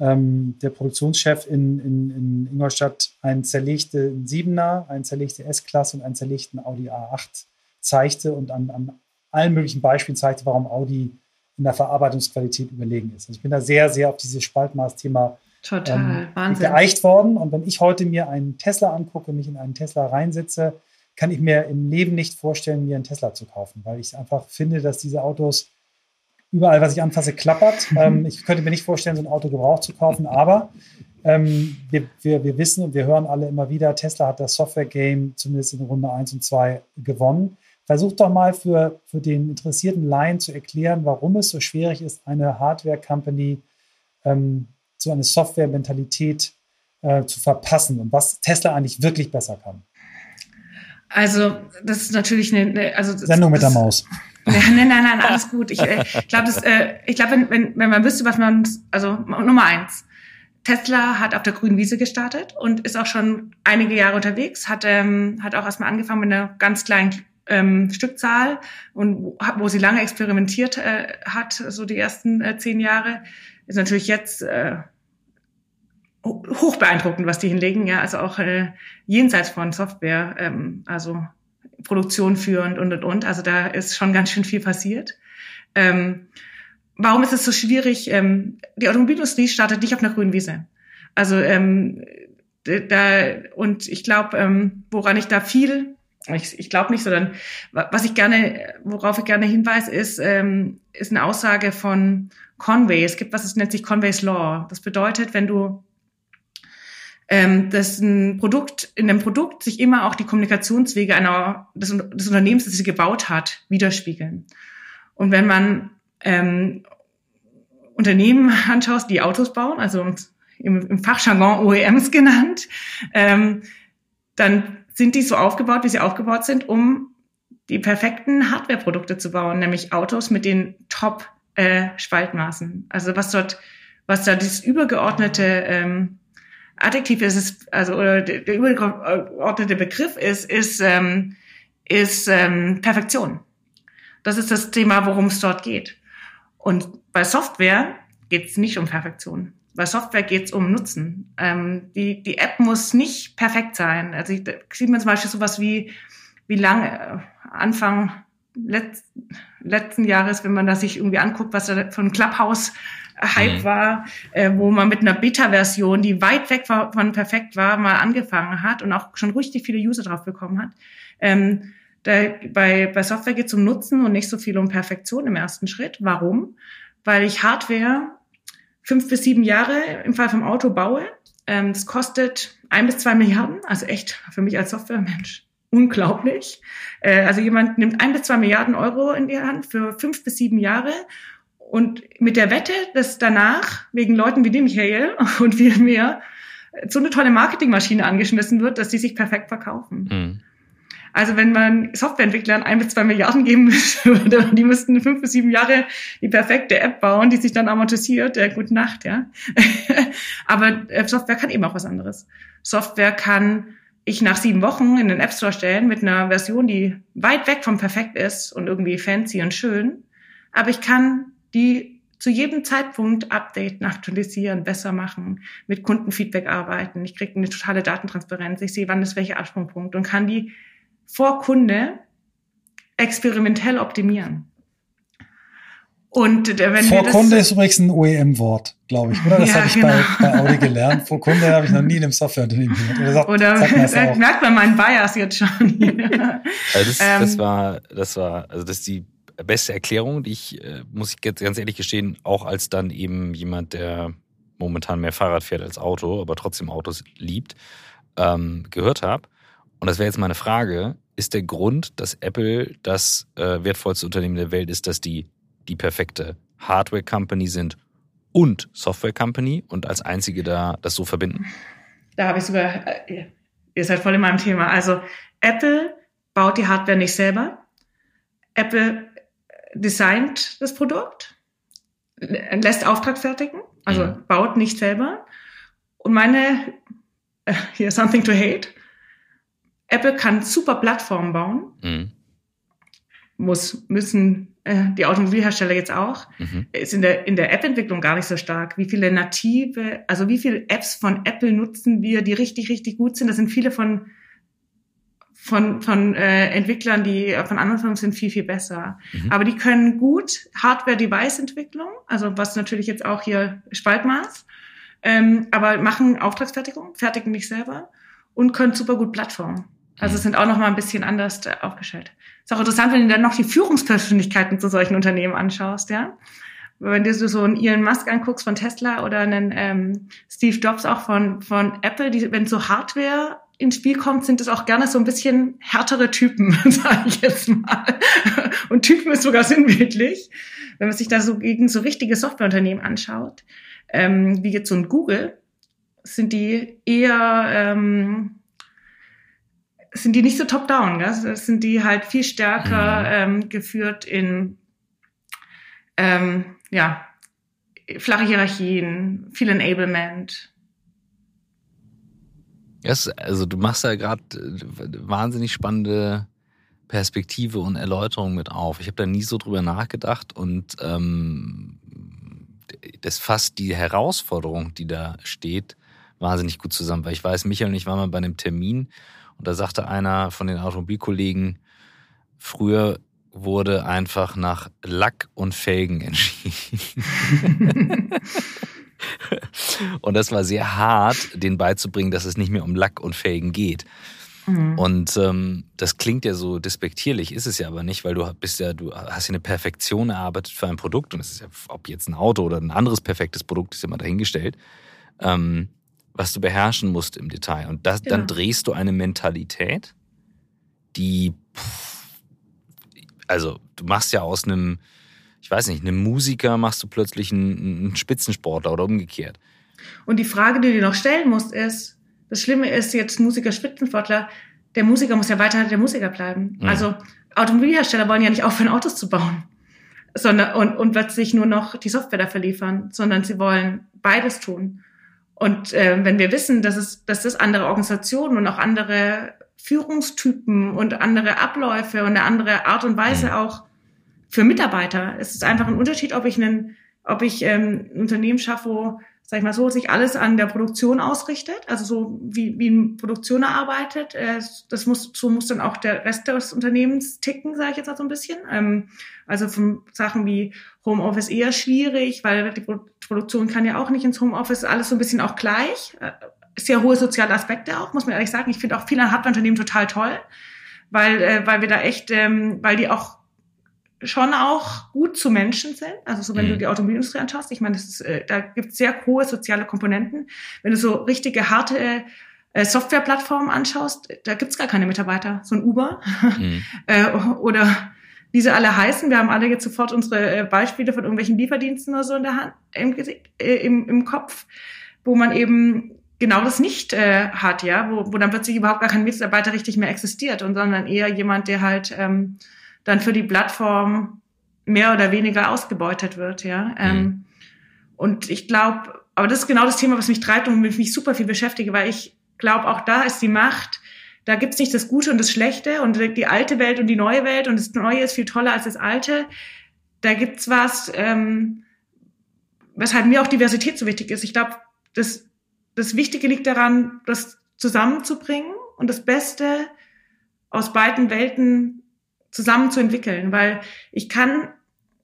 ähm, der Produktionschef in, in, in Ingolstadt einen zerlegten Siebener, einen zerlegten S-Klasse und einen zerlegten Audi A8 zeigte und an, an allen möglichen Beispielen zeigte, warum Audi in der Verarbeitungsqualität überlegen ist. Also ich bin da sehr, sehr auf dieses Spaltmaß-Thema ähm, geeicht worden. Und wenn ich heute mir einen Tesla angucke, mich in einen Tesla reinsitze, kann ich mir im Leben nicht vorstellen, mir einen Tesla zu kaufen, weil ich einfach finde, dass diese Autos überall, was ich anfasse, klappert. Ähm, ich könnte mir nicht vorstellen, so ein Auto gebraucht zu kaufen, aber ähm, wir, wir, wir wissen und wir hören alle immer wieder, Tesla hat das Software-Game zumindest in Runde 1 und 2 gewonnen. Versuch doch mal für, für den interessierten Laien zu erklären, warum es so schwierig ist, eine Hardware-Company ähm, zu einer Software-Mentalität äh, zu verpassen und was Tesla eigentlich wirklich besser kann. Also, das ist natürlich eine. Also, Sendung mit der Maus. nein, nein, nein, alles gut. Ich äh, glaube, äh, ich glaube, wenn, wenn, wenn man wüsste, was man, also Nummer eins, Tesla hat auf der grünen Wiese gestartet und ist auch schon einige Jahre unterwegs, hat, ähm, hat auch erstmal angefangen mit einer ganz kleinen ähm, Stückzahl und wo, wo sie lange experimentiert äh, hat, so die ersten äh, zehn Jahre, ist natürlich jetzt äh, hoch beeindruckend, was die hinlegen, ja, also auch äh, jenseits von Software, ähm, also Produktion führend und und und. Also da ist schon ganz schön viel passiert. Ähm, warum ist es so schwierig? Ähm, die Automobilindustrie startet nicht auf einer grünen Wiese. Also ähm, da und ich glaube, ähm, woran ich da viel Ich, ich glaube nicht, sondern was ich gerne, worauf ich gerne hinweise, ist, ähm, ist eine Aussage von Conway. Es gibt was, es nennt sich Conway's Law. Das bedeutet, wenn du ähm, dass ein Produkt, in dem Produkt sich immer auch die Kommunikationswege einer, des, des Unternehmens, das sie gebaut hat, widerspiegeln. Und wenn man ähm, Unternehmen anschaust, die Autos bauen, also im, im Fachjargon OEMs genannt, ähm, dann sind die so aufgebaut, wie sie aufgebaut sind, um die perfekten Hardware-Produkte zu bauen, nämlich Autos mit den Top-Spaltmaßen. Äh, also was dort, was da dieses übergeordnete ähm, Adjektiv ist es, also oder der übergeordnete Begriff ist, ist, ähm, ist ähm, Perfektion. Das ist das Thema, worum es dort geht. Und bei Software geht es nicht um Perfektion. Bei Software geht es um Nutzen. Ähm, die, die App muss nicht perfekt sein. Also ich, sieht man zum Beispiel sowas wie, wie lange, äh, Anfang letzt, letzten Jahres, wenn man da sich irgendwie anguckt, was da von Clubhouse Hype mhm. war, äh, wo man mit einer Beta-Version, die weit weg war, von perfekt war, mal angefangen hat und auch schon richtig viele User drauf bekommen hat. Ähm, da, bei, bei Software geht es um Nutzen und nicht so viel um Perfektion im ersten Schritt. Warum? Weil ich Hardware fünf bis sieben Jahre im Fall vom Auto baue. Ähm, das kostet ein bis zwei Milliarden, also echt für mich als Softwaremensch unglaublich. Äh, also jemand nimmt ein bis zwei Milliarden Euro in die Hand für fünf bis sieben Jahre und mit der Wette, dass danach wegen Leuten wie dem Michael und viel mehr so eine tolle Marketingmaschine angeschmissen wird, dass die sich perfekt verkaufen. Mhm. Also wenn man Softwareentwicklern ein bis zwei Milliarden geben würde, die müssten fünf bis sieben Jahre die perfekte App bauen, die sich dann amortisiert, äh, gute Nacht, ja. Aber äh, Software kann eben auch was anderes. Software kann ich nach sieben Wochen in den App Store stellen mit einer Version, die weit weg vom perfekt ist und irgendwie fancy und schön. Aber ich kann die zu jedem Zeitpunkt updaten, aktualisieren, besser machen, mit Kundenfeedback arbeiten. Ich kriege eine totale Datentransparenz. Ich sehe, wann ist welcher Absprungpunkt und kann die vor Kunde experimentell optimieren. Und wenn Vor Kunde ist übrigens ein OEM-Wort, glaube ich, oder? Das ja, habe ich genau. bei, bei Audi gelernt. Vor Kunde habe ich noch nie in einem Softwareunternehmen gehört. Oder, oder sag merkt man meinen Bias jetzt schon. also das, das, ähm. war, das war, also das ist die beste Erklärung, die ich, äh, muss ich ganz ehrlich gestehen, auch als dann eben jemand, der momentan mehr Fahrrad fährt als Auto, aber trotzdem Autos liebt, ähm, gehört habe. Und das wäre jetzt meine Frage, ist der Grund, dass Apple das äh, wertvollste Unternehmen der Welt ist, dass die die perfekte Hardware-Company sind und Software-Company und als einzige da das so verbinden? Da habe ich sogar, äh, ihr seid voll in meinem Thema. Also Apple baut die Hardware nicht selber. Apple designt das Produkt, lässt Auftrag fertigen, also mhm. baut nicht selber. Und meine, äh, hier something to hate, Apple kann super Plattformen bauen, mhm. muss, müssen äh, die Automobilhersteller jetzt auch, mhm. ist in der, in der App-Entwicklung gar nicht so stark. Wie viele native, also wie viele Apps von Apple nutzen wir, die richtig, richtig gut sind? Das sind viele von von, von äh, Entwicklern, die von anderen Firmen sind, viel, viel besser. Mhm. Aber die können gut Hardware-Device-Entwicklung, also was natürlich jetzt auch hier Spaltmaß, ähm, aber machen Auftragsfertigung, fertigen nicht selber und können super gut Plattformen. Also mhm. sind auch noch mal ein bisschen anders äh, aufgestellt. Ist auch interessant, wenn du dann noch die Führungspersönlichkeiten zu solchen Unternehmen anschaust, ja. Wenn du so einen Elon Musk anguckst von Tesla oder einen ähm, Steve Jobs auch von, von Apple, die, wenn so Hardware ins Spiel kommt, sind es auch gerne so ein bisschen härtere Typen, sage ich jetzt mal. Und Typen ist sogar sinnbildlich, wenn man sich da so gegen so richtige Softwareunternehmen anschaut, ähm, wie jetzt so ein Google, sind die eher ähm, sind die nicht so top-down, gell? sind die halt viel stärker mhm. ähm, geführt in ähm, ja flache Hierarchien, viel Enablement, Yes, also du machst da gerade äh, wahnsinnig spannende Perspektive und Erläuterung mit auf. Ich habe da nie so drüber nachgedacht und ähm, das fasst die Herausforderung, die da steht, wahnsinnig gut zusammen. Weil ich weiß, Michael und ich waren mal bei einem Termin und da sagte einer von den Automobilkollegen, früher wurde einfach nach Lack und Felgen entschieden. Und das war sehr hart, den beizubringen, dass es nicht mehr um Lack und Felgen geht. Mhm. Und ähm, das klingt ja so despektierlich, ist es ja aber nicht, weil du bist ja, du hast ja eine Perfektion erarbeitet für ein Produkt und es ist ja, ob jetzt ein Auto oder ein anderes perfektes Produkt, ist ja mal dahingestellt, ähm, was du beherrschen musst im Detail. Und das, genau. dann drehst du eine Mentalität, die, pff, also du machst ja aus einem, ich weiß nicht, einem Musiker machst du plötzlich einen, einen Spitzensportler oder umgekehrt. Und die Frage, die du dir noch stellen musst, ist, das Schlimme ist jetzt Musiker, Spitzensportler, der Musiker muss ja weiter der Musiker bleiben. Mhm. Also Automobilhersteller wollen ja nicht aufhören, Autos zu bauen, sondern und, und wird sich nur noch die Software dafür liefern, sondern sie wollen beides tun. Und äh, wenn wir wissen, dass es, dass das andere Organisationen und auch andere Führungstypen und andere Abläufe und eine andere Art und Weise mhm. auch für Mitarbeiter, es ist einfach ein Unterschied, ob ich einen, ob ich ähm, ein Unternehmen schaffe, wo sag ich mal so, sich alles an der Produktion ausrichtet, also so wie, wie ein Produktioner arbeitet. Äh, das muss, so muss dann auch der Rest des Unternehmens ticken, sage ich jetzt auch so ein bisschen. Ähm, also von Sachen wie Homeoffice eher schwierig, weil die Produktion kann ja auch nicht ins Homeoffice, alles so ein bisschen auch gleich. Äh, sehr hohe soziale Aspekte auch, muss man ehrlich sagen. Ich finde auch viele Hardware-Unternehmen total toll, weil, äh, weil wir da echt, ähm, weil die auch schon auch gut zu Menschen sind. Also so wenn mhm. du die Automobilindustrie anschaust, ich meine, ist, äh, da gibt es sehr hohe soziale Komponenten. Wenn du so richtige harte äh, Softwareplattformen anschaust, da gibt's gar keine Mitarbeiter. So ein Uber mhm. äh, oder wie sie alle heißen. Wir haben alle jetzt sofort unsere äh, Beispiele von irgendwelchen Lieferdiensten oder so in der Hand, im, äh, im, im Kopf, wo man eben genau das nicht äh, hat, ja, wo, wo dann plötzlich überhaupt gar kein Mitarbeiter richtig mehr existiert und sondern eher jemand, der halt ähm, dann für die Plattform mehr oder weniger ausgebeutet wird, ja. Ähm, mhm. Und ich glaube, aber das ist genau das Thema, was mich treibt und mich super viel beschäftige, weil ich glaube, auch da ist die Macht, da gibt's nicht das Gute und das Schlechte und die alte Welt und die neue Welt und das Neue ist viel toller als das Alte. Da gibt's was, ähm, weshalb mir auch Diversität so wichtig ist. Ich glaube, das, das Wichtige liegt daran, das zusammenzubringen und das Beste aus beiden Welten zusammen zu entwickeln, weil ich kann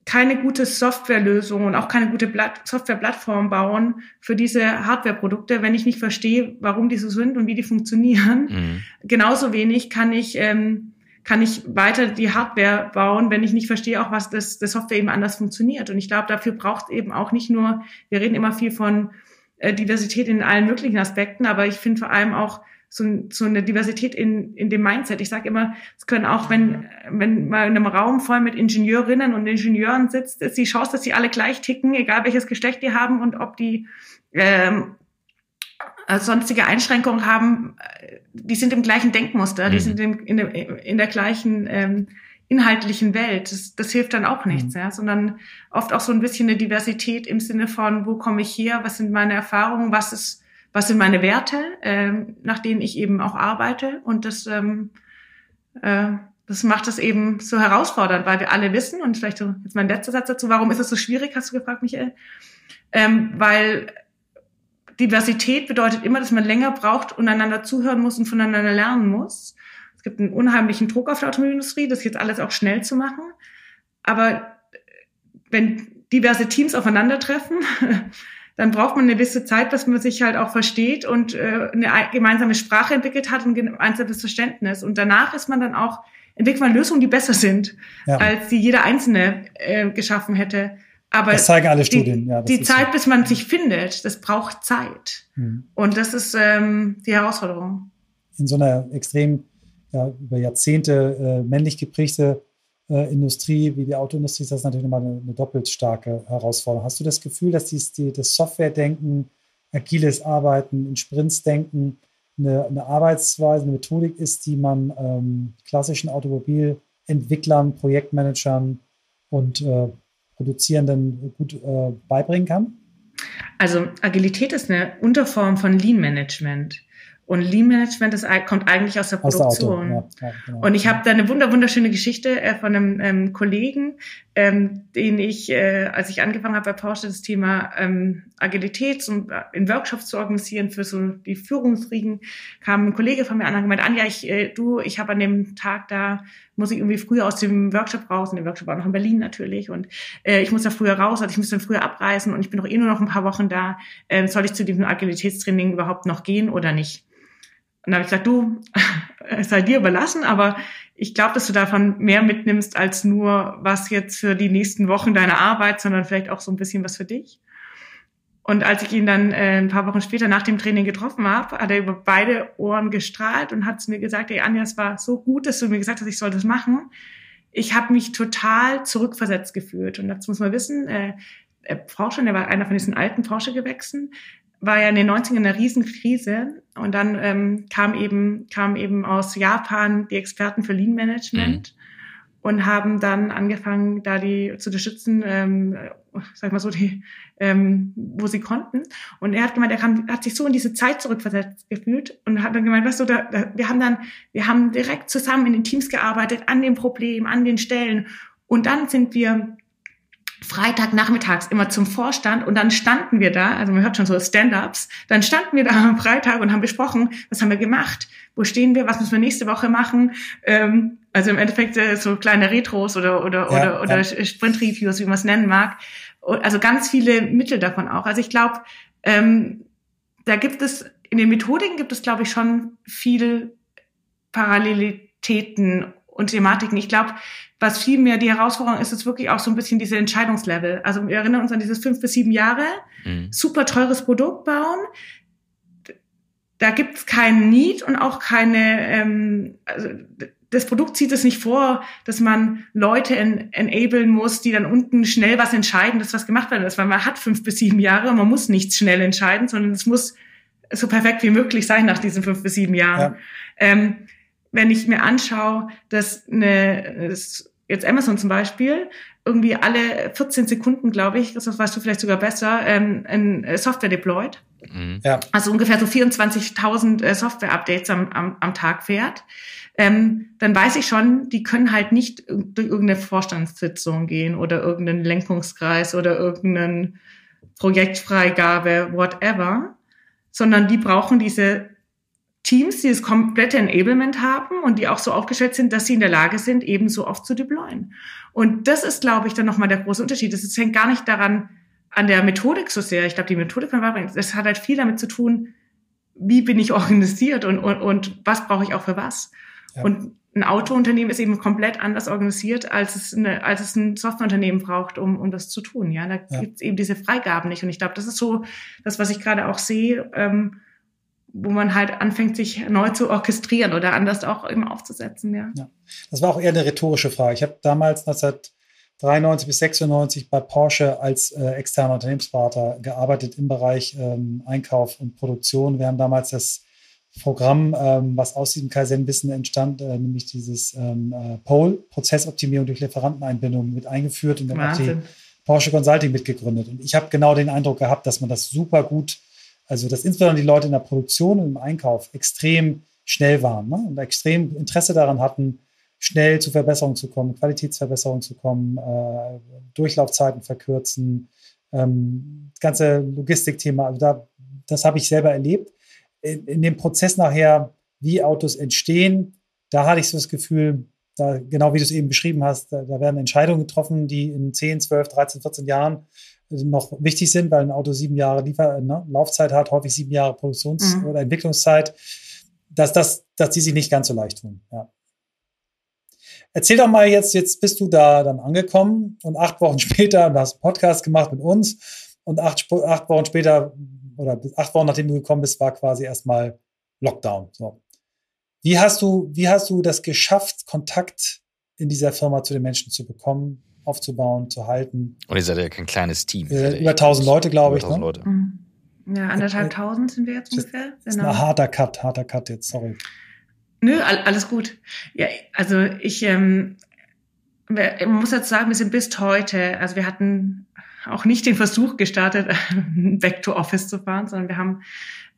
keine gute Softwarelösung und auch keine gute Softwareplattform bauen für diese Hardwareprodukte, wenn ich nicht verstehe, warum die so sind und wie die funktionieren. Mhm. Genauso wenig kann ich ähm, kann ich weiter die Hardware bauen, wenn ich nicht verstehe, auch was das, das Software eben anders funktioniert. Und ich glaube, dafür braucht eben auch nicht nur, wir reden immer viel von äh, Diversität in allen möglichen Aspekten, aber ich finde vor allem auch so, so eine Diversität in, in dem Mindset. Ich sage immer, es können auch, wenn, wenn man in einem Raum voll mit Ingenieurinnen und Ingenieuren sitzt, ist die Chance, dass sie alle gleich ticken, egal welches Geschlecht die haben und ob die ähm, äh, sonstige Einschränkungen haben, äh, die sind im gleichen Denkmuster, die mhm. sind in, in, in der gleichen ähm, inhaltlichen Welt. Das, das hilft dann auch nichts, mhm. ja, sondern oft auch so ein bisschen eine Diversität im Sinne von, wo komme ich her, was sind meine Erfahrungen, was ist was sind meine Werte, ähm, nach denen ich eben auch arbeite. Und das, ähm, äh, das macht es eben so herausfordernd, weil wir alle wissen, und vielleicht so jetzt mein letzter Satz dazu, warum ist es so schwierig, hast du gefragt, Michael? Ähm, weil Diversität bedeutet immer, dass man länger braucht und einander zuhören muss und voneinander lernen muss. Es gibt einen unheimlichen Druck auf der Automobilindustrie, das jetzt alles auch schnell zu machen. Aber wenn diverse Teams aufeinandertreffen, dann braucht man eine gewisse Zeit, dass man sich halt auch versteht und äh, eine gemeinsame Sprache entwickelt hat und ein gemeinsames Verständnis. Und danach ist man dann auch, entwickelt man Lösungen, die besser sind, ja. als die jeder Einzelne äh, geschaffen hätte. Aber das zeigen alle Studien. Ja, die Zeit, so. bis man sich findet, das braucht Zeit. Mhm. Und das ist ähm, die Herausforderung. In so einer extrem ja, über Jahrzehnte äh, männlich geprägte äh, Industrie wie die Autoindustrie ist das natürlich nochmal eine, eine doppelt starke Herausforderung. Hast du das Gefühl, dass dies, die, das Software-Denken, agiles Arbeiten, in Sprints denken, eine, eine, Arbeitsweise, eine Methodik ist, die man ähm, klassischen Automobilentwicklern, Projektmanagern und äh, Produzierenden gut äh, beibringen kann? Also Agilität ist eine Unterform von Lean Management. Und Lean Management das kommt eigentlich aus der Produktion. Aus der ja, ja, genau. Und ich habe da eine wunder wunderschöne Geschichte äh, von einem ähm, Kollegen, ähm, den ich, äh, als ich angefangen habe bei Porsche, das Thema ähm, Agilität zum, äh, in Workshops zu organisieren für so die Führungsriegen, kam ein Kollege von mir an und gemeint, Anja, ich, äh, du, ich habe an dem Tag da, muss ich irgendwie früher aus dem Workshop raus, und der Workshop war noch in Berlin natürlich, und äh, ich muss da früher raus, also ich muss dann früher abreisen und ich bin doch eh nur noch ein paar Wochen da, äh, soll ich zu diesem Agilitätstraining überhaupt noch gehen oder nicht? Und da habe ich gesagt, du, es sei dir überlassen, aber ich glaube, dass du davon mehr mitnimmst als nur was jetzt für die nächsten Wochen deiner Arbeit, sondern vielleicht auch so ein bisschen was für dich. Und als ich ihn dann äh, ein paar Wochen später nach dem Training getroffen habe, hat er über beide Ohren gestrahlt und hat mir gesagt, ey Anja, es war so gut, dass du mir gesagt hast, ich soll das machen. Ich habe mich total zurückversetzt gefühlt. Und das muss man wissen, äh, Forscher, der war einer von diesen alten Forschergewächsen, war ja in den 90ern eine Riesenkrise und dann ähm, kam eben kam eben aus Japan die Experten für Lean Management mhm. und haben dann angefangen, da die zu unterstützen, ähm, sag mal so die, ähm, wo sie konnten. Und er hat gemeint, er kam, hat sich so in diese Zeit zurückversetzt gefühlt und hat dann gemeint, weißt du, da, da, wir haben dann, wir haben direkt zusammen in den Teams gearbeitet an dem Problem, an den Stellen und dann sind wir Freitagnachmittags immer zum Vorstand und dann standen wir da, also man hört schon so Stand-ups, dann standen wir da am Freitag und haben besprochen, was haben wir gemacht, wo stehen wir, was müssen wir nächste Woche machen. Ähm, also im Endeffekt äh, so kleine Retros oder oder ja, oder, oder ja. Sprint-Reviews, wie man es nennen mag. Also ganz viele Mittel davon auch. Also ich glaube, ähm, da gibt es in den Methodiken gibt es, glaube ich, schon viel Parallelitäten und Thematiken. Ich glaube, was viel mehr die Herausforderung ist, ist wirklich auch so ein bisschen diese Entscheidungslevel. Also wir erinnern uns an dieses fünf bis sieben Jahre, mhm. super teures Produkt bauen. Da gibt es keinen Need und auch keine, ähm, also das Produkt zieht es nicht vor, dass man Leute en enablen muss, die dann unten schnell was entscheiden, dass was gemacht werden ist, weil man hat fünf bis sieben Jahre und man muss nichts schnell entscheiden, sondern es muss so perfekt wie möglich sein nach diesen fünf bis sieben Jahren. Ja. Ähm, wenn ich mir anschaue, dass eine, das jetzt Amazon zum Beispiel, irgendwie alle 14 Sekunden, glaube ich, das weißt du vielleicht sogar besser, ähm, ein äh, Software deployed. Mhm. Ja. Also ungefähr so 24.000 äh, Software-Updates am, am, am Tag fährt. Ähm, dann weiß ich schon, die können halt nicht durch irgendeine Vorstandssitzung gehen oder irgendeinen Lenkungskreis oder irgendeine Projektfreigabe, whatever, sondern die brauchen diese Teams, die das komplette Enablement haben und die auch so aufgestellt sind, dass sie in der Lage sind, eben so oft zu deployen. Und das ist, glaube ich, dann nochmal der große Unterschied. Das hängt gar nicht daran, an der Methodik so sehr. Ich glaube, die Methodik von Webring, das hat halt viel damit zu tun, wie bin ich organisiert und, und, und was brauche ich auch für was. Ja. Und ein Autounternehmen ist eben komplett anders organisiert, als es, eine, als es ein Softwareunternehmen braucht, um, um das zu tun. Ja, da ja. gibt es eben diese Freigaben nicht. Und ich glaube, das ist so das, was ich gerade auch sehe, ähm, wo man halt anfängt, sich neu zu orchestrieren oder anders auch eben aufzusetzen. Ja. ja. Das war auch eher eine rhetorische Frage. Ich habe damals 1993 bis 96 bei Porsche als äh, externer Unternehmensberater gearbeitet im Bereich ähm, Einkauf und Produktion. Wir haben damals das Programm, ähm, was aus diesem Kaizen-Wissen entstand, äh, nämlich dieses ähm, äh, POLE, Prozessoptimierung durch Lieferanteneinbindung, mit eingeführt und dann auch die Porsche Consulting mitgegründet. Und ich habe genau den Eindruck gehabt, dass man das super gut also, dass insbesondere die Leute in der Produktion und im Einkauf extrem schnell waren ne? und extrem Interesse daran hatten, schnell zu Verbesserungen zu kommen, Qualitätsverbesserungen zu kommen, äh, Durchlaufzeiten verkürzen, ähm, das ganze Logistikthema. Also da, das habe ich selber erlebt. In, in, dem Prozess nachher, wie Autos entstehen, da hatte ich so das Gefühl, da, genau wie du es eben beschrieben hast, da, da werden Entscheidungen getroffen, die in 10, 12, 13, 14 Jahren noch wichtig sind, weil ein Auto sieben Jahre Liefer ne, Laufzeit hat, häufig sieben Jahre Produktions- mhm. oder Entwicklungszeit, dass, das, dass die sich nicht ganz so leicht tun. Ja. Erzähl doch mal jetzt, jetzt bist du da dann angekommen und acht Wochen später, du hast einen Podcast gemacht mit uns und acht, acht Wochen später oder acht Wochen nachdem du gekommen bist, war quasi erstmal Lockdown. So. Wie hast du, wie hast du das geschafft, Kontakt in dieser Firma zu den Menschen zu bekommen? Aufzubauen, zu halten. Und ihr seid ja kein kleines Team. Äh, über 1000 Leute, glaube ich. Ne? Leute. Mhm. Ja, anderthalb tausend sind wir jetzt ungefähr. Das ist genau. ein harter Cut, harter Cut jetzt, sorry. Nö, alles gut. Ja, also ich, ähm, man muss jetzt sagen, wir sind bis heute, also wir hatten auch nicht den Versuch gestartet, back to office zu fahren, sondern wir haben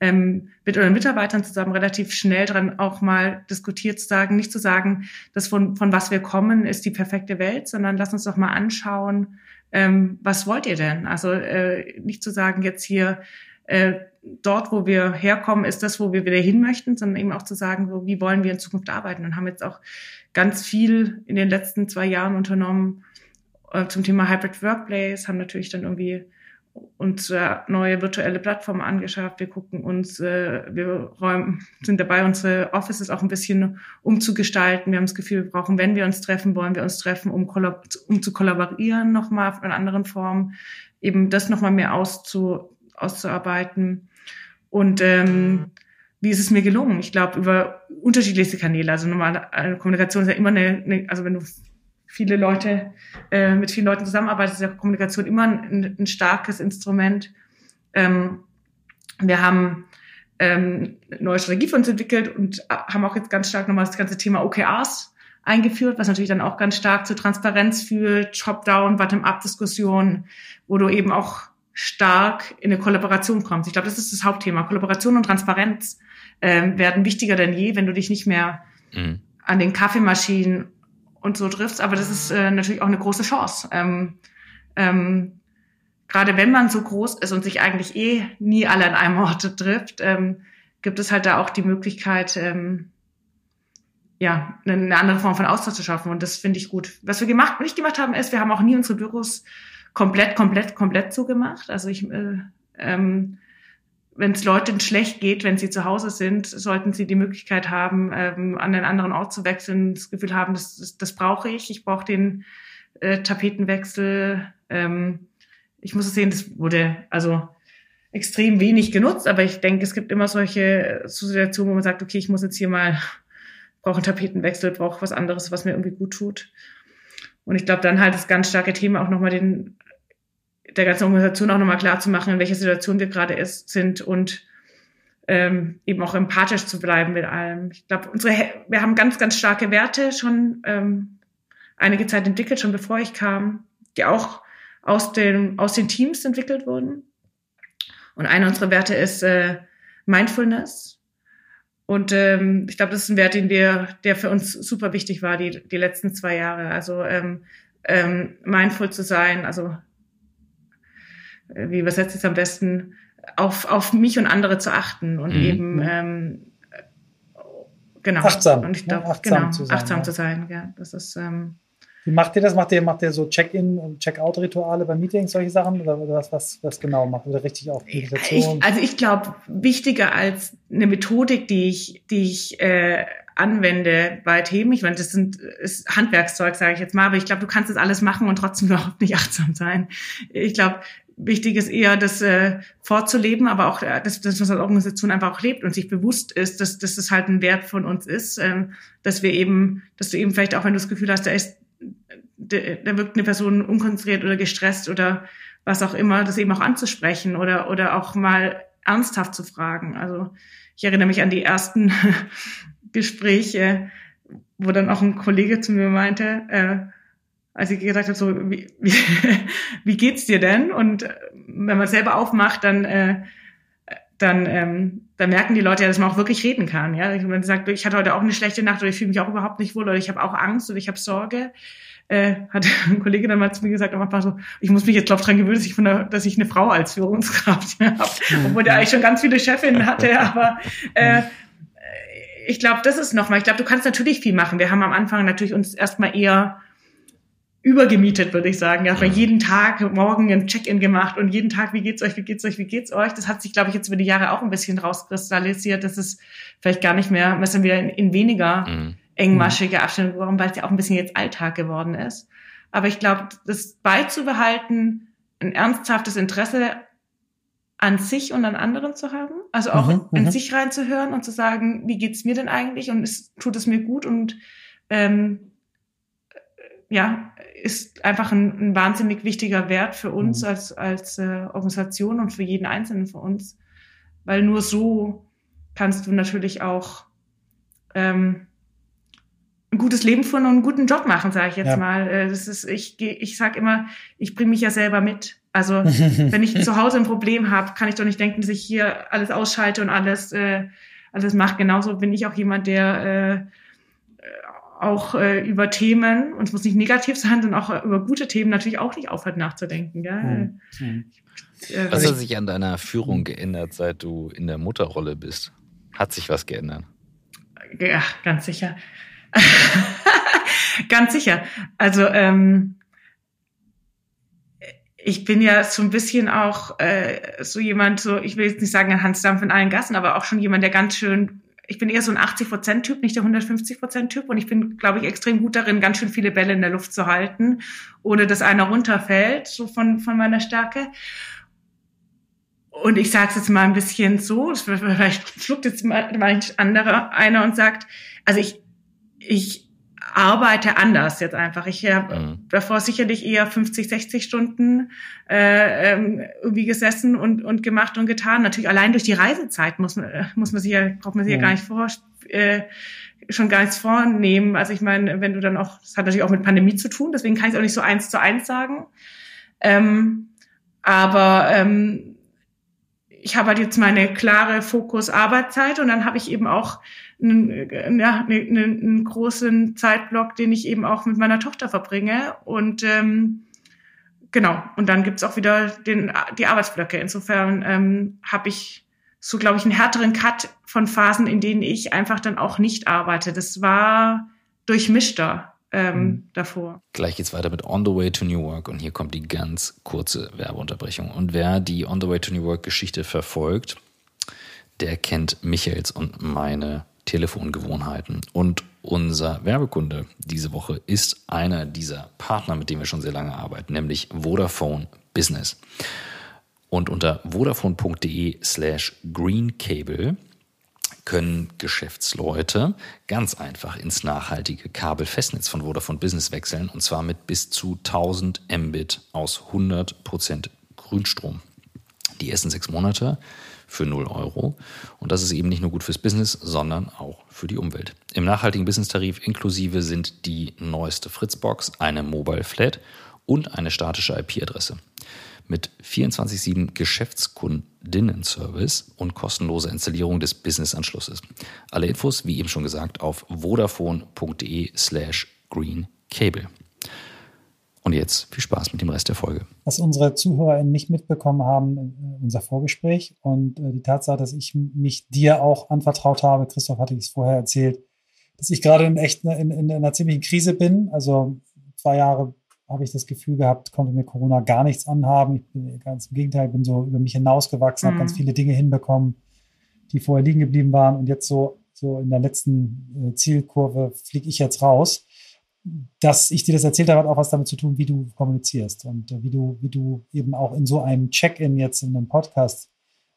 ähm, mit unseren Mitarbeitern zusammen relativ schnell dran auch mal diskutiert zu sagen, nicht zu sagen, dass von, von was wir kommen, ist die perfekte Welt, sondern lass uns doch mal anschauen, ähm, was wollt ihr denn? Also äh, nicht zu sagen, jetzt hier äh, dort, wo wir herkommen, ist das, wo wir wieder hin möchten, sondern eben auch zu sagen, so, wie wollen wir in Zukunft arbeiten und haben jetzt auch ganz viel in den letzten zwei Jahren unternommen zum Thema Hybrid Workplace, haben natürlich dann irgendwie uns äh, neue virtuelle Plattformen angeschafft. Wir gucken uns, äh, wir räumen, sind dabei, unsere Offices auch ein bisschen umzugestalten. Wir haben das Gefühl, wir brauchen, wenn wir uns treffen, wollen wir uns treffen, um, um zu kollaborieren nochmal in anderen Formen, eben das nochmal mehr auszu, auszuarbeiten. Und ähm, wie ist es mir gelungen? Ich glaube, über unterschiedlichste Kanäle. Also normale Kommunikation ist ja immer eine, eine also wenn du viele Leute, äh, mit vielen Leuten zusammenarbeitest, ist ja Kommunikation immer ein, ein starkes Instrument. Ähm, wir haben ähm, eine neue Strategie für uns entwickelt und haben auch jetzt ganz stark nochmal das ganze Thema OKRs eingeführt, was natürlich dann auch ganz stark zur Transparenz führt, Top-Down, Bottom-up-Diskussion, wo du eben auch stark in eine Kollaboration kommst. Ich glaube, das ist das Hauptthema. Kollaboration und Transparenz ähm, werden wichtiger denn je, wenn du dich nicht mehr mhm. an den Kaffeemaschinen und so triffst. Aber das ist äh, natürlich auch eine große Chance. Ähm, ähm, Gerade wenn man so groß ist und sich eigentlich eh nie alle an einem Ort trifft, ähm, gibt es halt da auch die Möglichkeit, ähm, ja, eine andere Form von Austausch zu schaffen. Und das finde ich gut. Was wir gemacht, nicht gemacht haben, ist, wir haben auch nie unsere Büros komplett, komplett, komplett zugemacht. Also ich, äh, ähm, wenn es Leuten schlecht geht, wenn sie zu Hause sind, sollten sie die Möglichkeit haben, ähm, an einen anderen Ort zu wechseln, das Gefühl haben, das, das, das brauche ich. Ich brauche den äh, Tapetenwechsel. Ähm, ich muss es sehen, das wurde also extrem wenig genutzt, aber ich denke, es gibt immer solche Situationen, wo man sagt, okay, ich muss jetzt hier mal, brauche einen Tapetenwechsel, brauche was anderes, was mir irgendwie gut tut. Und ich glaube, dann halt das ganz starke Thema auch nochmal den der ganzen Organisation auch nochmal klar zu machen, in welcher Situation wir gerade ist, sind und ähm, eben auch empathisch zu bleiben mit allem. Ich glaube, unsere wir haben ganz, ganz starke Werte schon ähm, einige Zeit entwickelt, schon bevor ich kam, die auch aus den, aus den Teams entwickelt wurden. Und einer unserer Werte ist äh, Mindfulness. Und ähm, ich glaube, das ist ein Wert, den wir, der für uns super wichtig war, die, die letzten zwei Jahre. Also ähm, ähm, mindful zu sein, also wie übersetzt es am besten, auf, auf mich und andere zu achten und mhm. eben mhm. ähm, genau. Achtsam. Und ich glaube, ja, achtsam, genau, zu sein, achtsam ja. zu sein. Ja, das ist. Ähm, wie macht ihr das? Macht ihr, macht ihr so Check-in und Check-out-Rituale bei Meetings, solche Sachen? Oder was, was, was genau macht? Oder richtig auch Meditation? Ich, also ich glaube, wichtiger als eine Methodik, die ich, die ich äh, anwende bei Themen. Ich meine, das sind ist Handwerkszeug, sage ich jetzt mal, aber ich glaube, du kannst das alles machen und trotzdem überhaupt nicht achtsam sein. Ich glaube, wichtig ist eher, das äh, vorzuleben, aber auch, äh, dass, dass unsere Organisation einfach auch lebt und sich bewusst ist, dass, dass das halt ein Wert von uns ist, ähm, dass wir eben, dass du eben vielleicht auch, wenn du das Gefühl hast, da ist, da wirkt eine Person unkonzentriert oder gestresst oder was auch immer, das eben auch anzusprechen oder, oder auch mal ernsthaft zu fragen. Also ich erinnere mich an die ersten Gespräche, wo dann auch ein Kollege zu mir meinte, äh, als ich gesagt habe, so, wie, wie, wie geht's dir denn? Und äh, wenn man selber aufmacht, dann, äh, dann, ähm, dann merken die Leute ja, dass man auch wirklich reden kann. Ja, wenn man sagt, ich hatte heute auch eine schlechte Nacht oder ich fühle mich auch überhaupt nicht wohl oder ich habe auch Angst oder ich habe Sorge, äh, hat ein Kollege dann mal zu mir gesagt, einfach so, ich muss mich jetzt drauf dran gewöhnen, dass ich, von der, dass ich eine Frau als Führungskraft habe, obwohl der eigentlich schon ganz viele Chefinnen hatte, aber äh, ich glaube, das ist nochmal, ich glaube, du kannst natürlich viel machen. Wir haben am Anfang natürlich uns erstmal eher übergemietet, würde ich sagen. Ja, bei jeden Tag morgen ein Check-in gemacht und jeden Tag, wie geht's euch, wie geht's euch, wie geht's euch? Das hat sich, glaube ich, jetzt über die Jahre auch ein bisschen rauskristallisiert. Das ist vielleicht gar nicht mehr, müssen wir in, in weniger mhm. engmaschige Abstände, warum, weil es ja auch ein bisschen jetzt Alltag geworden ist. Aber ich glaube, das beizubehalten, ein ernsthaftes Interesse an sich und an anderen zu haben, also auch mhm, in, in mhm. sich reinzuhören und zu sagen, wie geht's mir denn eigentlich und es, tut es mir gut und ähm, ja, ist einfach ein, ein wahnsinnig wichtiger Wert für uns mhm. als, als äh, Organisation und für jeden Einzelnen von uns. Weil nur so kannst du natürlich auch ähm, ein gutes Leben führen und einen guten Job machen, sage ich jetzt ja. mal. Äh, das ist, ich, ich sag immer, ich bringe mich ja selber mit. Also wenn ich zu Hause ein Problem habe, kann ich doch nicht denken, dass ich hier alles ausschalte und alles, äh, alles mache. Genauso bin ich auch jemand, der äh, auch äh, über Themen, und es muss nicht negativ sein, sondern auch über gute Themen natürlich auch nicht aufhört nachzudenken. Gell? Hm. Äh, was hat sich an deiner Führung geändert, seit du in der Mutterrolle bist? Hat sich was geändert? Ja, ganz sicher. ganz sicher. Also ähm, ich bin ja so ein bisschen auch äh, so jemand, so ich will jetzt nicht sagen Hans Dampf in allen Gassen, aber auch schon jemand, der ganz schön ich bin eher so ein 80-Prozent-Typ, nicht der 150-Prozent-Typ. Und ich bin, glaube ich, extrem gut darin, ganz schön viele Bälle in der Luft zu halten, ohne dass einer runterfällt, so von, von meiner Stärke. Und ich sage es jetzt mal ein bisschen so, vielleicht schluckt jetzt mal ein anderer einer und sagt, also ich, ich arbeite anders jetzt einfach. Ich habe mhm. davor sicherlich eher 50, 60 Stunden äh, ähm, irgendwie gesessen und, und gemacht und getan. Natürlich allein durch die Reisezeit muss man, muss man sich ja, braucht man sich ja, ja gar nicht vor, äh, schon gar nichts vornehmen. Also ich meine, wenn du dann auch, das hat natürlich auch mit Pandemie zu tun, deswegen kann ich es auch nicht so eins zu eins sagen. Ähm, aber ähm, ich habe halt jetzt meine klare Fokus-Arbeitszeit und dann habe ich eben auch einen, ja, einen, einen großen Zeitblock, den ich eben auch mit meiner Tochter verbringe. Und ähm, genau, und dann gibt's auch wieder den, die Arbeitsblöcke. Insofern ähm, habe ich so, glaube ich, einen härteren Cut von Phasen, in denen ich einfach dann auch nicht arbeite. Das war durchmischter ähm, mhm. davor. Gleich geht's weiter mit On the Way to New Work und hier kommt die ganz kurze Werbeunterbrechung. Und wer die On the Way to New Work Geschichte verfolgt, der kennt Michaels und meine Telefongewohnheiten. Und unser Werbekunde diese Woche ist einer dieser Partner, mit dem wir schon sehr lange arbeiten, nämlich Vodafone Business. Und unter vodafone.de slash greencable können Geschäftsleute ganz einfach ins nachhaltige Kabelfestnetz von Vodafone Business wechseln und zwar mit bis zu 1000 Mbit aus 100% Grünstrom. Die ersten sechs Monate für 0 Euro. Und das ist eben nicht nur gut fürs Business, sondern auch für die Umwelt. Im nachhaltigen Business-Tarif inklusive sind die neueste Fritzbox, eine Mobile Flat und eine statische IP-Adresse. Mit 24-7 Geschäftskundinnen-Service und kostenloser Installierung des Business-Anschlusses. Alle Infos, wie eben schon gesagt, auf vodafone.de slash greencable. Und jetzt viel Spaß mit dem Rest der Folge. Was unsere ZuhörerInnen nicht mitbekommen haben, äh, unser Vorgespräch und äh, die Tatsache, dass ich mich dir auch anvertraut habe, Christoph hatte ich es vorher erzählt, dass ich gerade in echt in, in, in einer ziemlichen Krise bin. Also zwei Jahre habe ich das Gefühl gehabt, konnte mir Corona gar nichts anhaben. Ich bin ganz im Gegenteil, bin so über mich hinausgewachsen, mhm. habe ganz viele Dinge hinbekommen, die vorher liegen geblieben waren. Und jetzt so, so in der letzten äh, Zielkurve fliege ich jetzt raus dass ich dir das erzählt habe, hat auch was damit zu tun, wie du kommunizierst und äh, wie du, wie du eben auch in so einem Check-in jetzt in einem Podcast,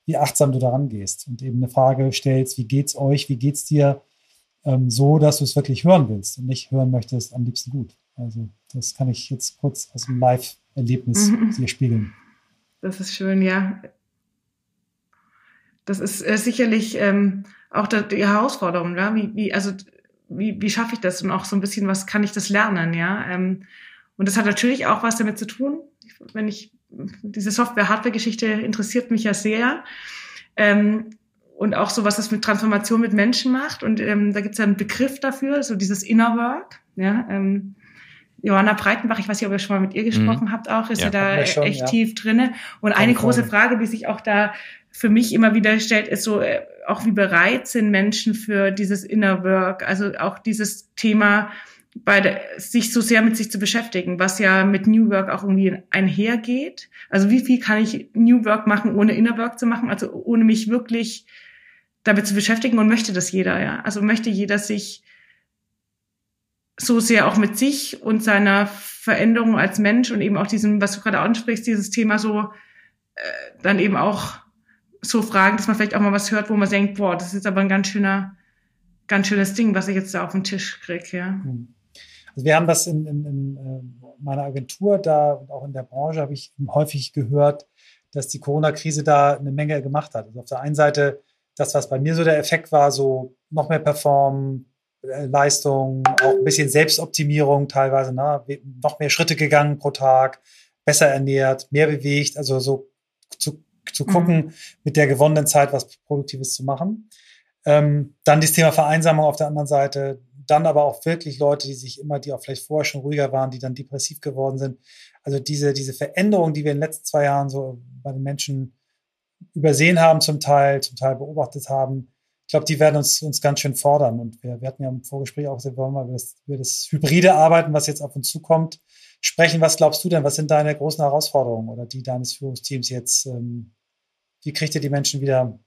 wie achtsam du daran gehst und eben eine Frage stellst, wie geht's euch, wie geht's dir, ähm, so, dass du es wirklich hören willst und nicht hören möchtest, am liebsten gut. Also das kann ich jetzt kurz aus dem Live-Erlebnis mhm. dir spiegeln. Das ist schön, ja. Das ist äh, sicherlich ähm, auch die Herausforderung, ja? wie, wie, also wie, wie schaffe ich das und auch so ein bisschen, was kann ich das lernen, ja. Ähm, und das hat natürlich auch was damit zu tun, wenn ich, diese Software-Hardware-Geschichte interessiert mich ja sehr. Ähm, und auch so, was das mit Transformation mit Menschen macht. Und ähm, da gibt es ja einen Begriff dafür, so dieses Inner Work. Ja, ähm, Johanna Breitenbach, ich weiß nicht, ob ihr schon mal mit ihr gesprochen mhm. habt, auch ist ja, ja da schon, echt ja. tief drinne. Und Komm eine große Frage, die sich auch da für mich immer wieder stellt, ist so, äh, auch wie bereit sind Menschen für dieses Inner Work, also auch dieses Thema, bei der, sich so sehr mit sich zu beschäftigen, was ja mit New Work auch irgendwie einhergeht. Also wie viel kann ich New Work machen, ohne Inner Work zu machen, also ohne mich wirklich damit zu beschäftigen und möchte das jeder, ja. Also möchte jeder sich so sehr auch mit sich und seiner Veränderung als Mensch und eben auch diesem, was du gerade ansprichst, dieses Thema so äh, dann eben auch so fragen, dass man vielleicht auch mal was hört, wo man denkt, boah, das ist jetzt aber ein ganz schöner, ganz schönes Ding, was ich jetzt da auf den Tisch kriege, ja. Hm. Also wir haben das in, in, in ähm, meiner Agentur da und auch in der Branche habe ich häufig gehört, dass die Corona-Krise da eine Menge gemacht hat. Also auf der einen Seite das, was bei mir so der Effekt war, so noch mehr performen, äh, Leistung, auch ein bisschen Selbstoptimierung teilweise, ne? noch mehr Schritte gegangen pro Tag, besser ernährt, mehr bewegt, also so zu zu gucken, mhm. mit der gewonnenen Zeit was Produktives zu machen. Ähm, dann das Thema Vereinsamung auf der anderen Seite, dann aber auch wirklich Leute, die sich immer, die auch vielleicht vorher schon ruhiger waren, die dann depressiv geworden sind. Also diese, diese Veränderung, die wir in den letzten zwei Jahren so bei den Menschen übersehen haben, zum Teil, zum Teil beobachtet haben, glaube, die werden uns, uns ganz schön fordern. Und wir, wir hatten ja im Vorgespräch auch, wir wollen mal über das, über das hybride Arbeiten, was jetzt auf uns zukommt, sprechen. Was glaubst du denn? Was sind deine großen Herausforderungen oder die deines Führungsteams jetzt? Ähm, wie kriegt ihr die Menschen wieder,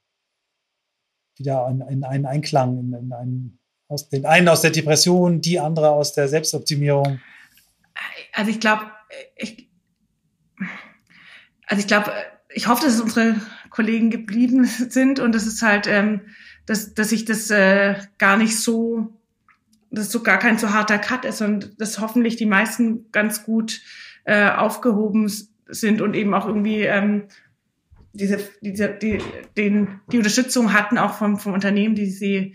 wieder in, in einen Einklang, in, in einen, aus den einen aus der Depression, die andere aus der Selbstoptimierung? Also ich glaube, ich, also ich glaube, ich hoffe, dass unsere Kollegen geblieben sind und das ist halt, ähm, dass, dass ich das äh, gar nicht so, dass so gar kein so harter Cut ist und dass hoffentlich die meisten ganz gut äh, aufgehoben sind und eben auch irgendwie ähm, diese, diese, die, den, die Unterstützung hatten, auch vom, vom Unternehmen, die sie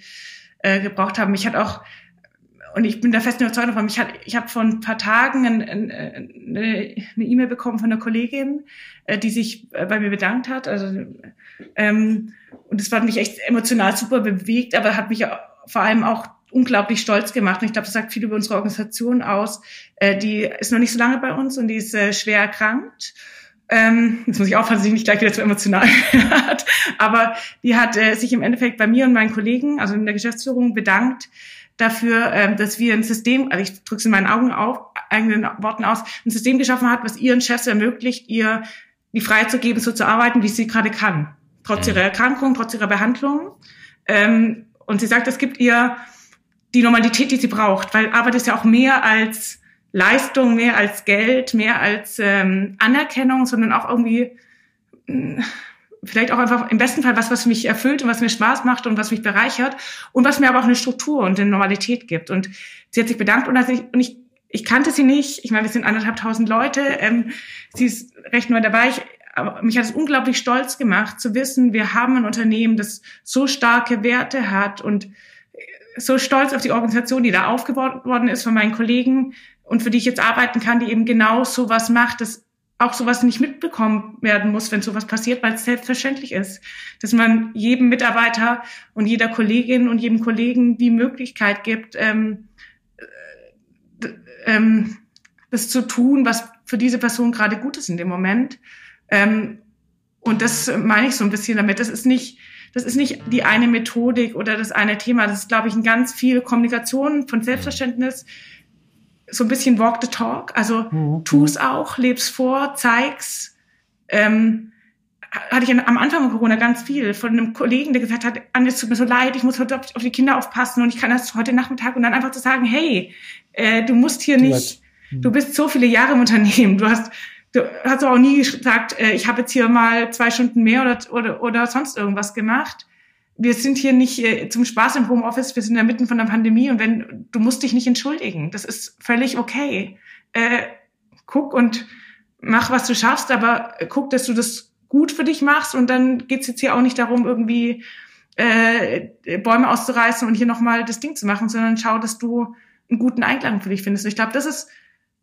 äh, gebraucht haben. Mich hat auch und ich bin da fest überzeugt davon. Ich, hat, ich habe vor ein paar Tagen ein, ein, eine E-Mail bekommen von einer Kollegin, äh, die sich äh, bei mir bedankt hat. Also ähm, und das hat mich echt emotional super bewegt, aber hat mich vor allem auch unglaublich stolz gemacht. Und ich glaube, das sagt viel über unsere Organisation aus. Äh, die ist noch nicht so lange bei uns und die ist äh, schwer erkrankt. Ähm, jetzt muss ich aufpassen, dass ich nicht gleich wieder zu emotional hat. Aber die hat äh, sich im Endeffekt bei mir und meinen Kollegen, also in der Geschäftsführung, bedankt, dafür, ähm, dass wir ein System, also ich drücke es in meinen Augen auf, eigenen Worten aus, ein System geschaffen hat, was ihren Chefs ermöglicht, ihr die Freiheit zu geben, so zu arbeiten, wie sie gerade kann. Trotz ihrer Erkrankung, trotz ihrer Behandlung. Ähm, und sie sagt, es gibt ihr die Normalität, die sie braucht, weil Arbeit ist ja auch mehr als Leistung, mehr als Geld, mehr als ähm, Anerkennung, sondern auch irgendwie vielleicht auch einfach im besten Fall was, was mich erfüllt und was mir Spaß macht und was mich bereichert und was mir aber auch eine Struktur und eine Normalität gibt. Und sie hat sich bedankt und, ich, und ich, ich kannte sie nicht. Ich meine, wir sind anderthalb tausend Leute. Ähm, sie ist recht neu dabei. Ich, aber mich hat es unglaublich stolz gemacht zu wissen, wir haben ein Unternehmen, das so starke Werte hat und so stolz auf die Organisation, die da aufgebaut worden ist von meinen Kollegen und für die ich jetzt arbeiten kann, die eben genau so was macht, das auch sowas nicht mitbekommen werden muss, wenn sowas passiert, weil es selbstverständlich ist, dass man jedem Mitarbeiter und jeder Kollegin und jedem Kollegen die Möglichkeit gibt, ähm, äh, ähm, das zu tun, was für diese Person gerade gut ist in dem Moment. Ähm, und das meine ich so ein bisschen damit. Das ist nicht, das ist nicht die eine Methodik oder das eine Thema. Das ist, glaube ich, ein ganz viel Kommunikation von Selbstverständnis, so ein bisschen walk the talk. Also mhm. tu es auch, leb's vor, zeig's. Ähm, hatte ich am Anfang von Corona ganz viel von einem Kollegen, der gesagt hat, Anne, es tut mir so leid, ich muss heute auf, die Kinder aufpassen und ich kann das heute Nachmittag und dann einfach zu sagen, hey, äh, du musst hier nicht, mhm. du bist so viele Jahre im Unternehmen, du hast, du hast auch nie gesagt, äh, ich habe jetzt hier mal zwei Stunden mehr oder, oder, oder sonst irgendwas gemacht wir sind hier nicht äh, zum Spaß im Homeoffice, wir sind in der Mitten von der Pandemie und wenn du musst dich nicht entschuldigen, das ist völlig okay. Äh, guck und mach, was du schaffst, aber guck, dass du das gut für dich machst und dann geht's jetzt hier auch nicht darum, irgendwie äh, Bäume auszureißen und hier nochmal das Ding zu machen, sondern schau, dass du einen guten Einklang für dich findest. Ich glaube, das ist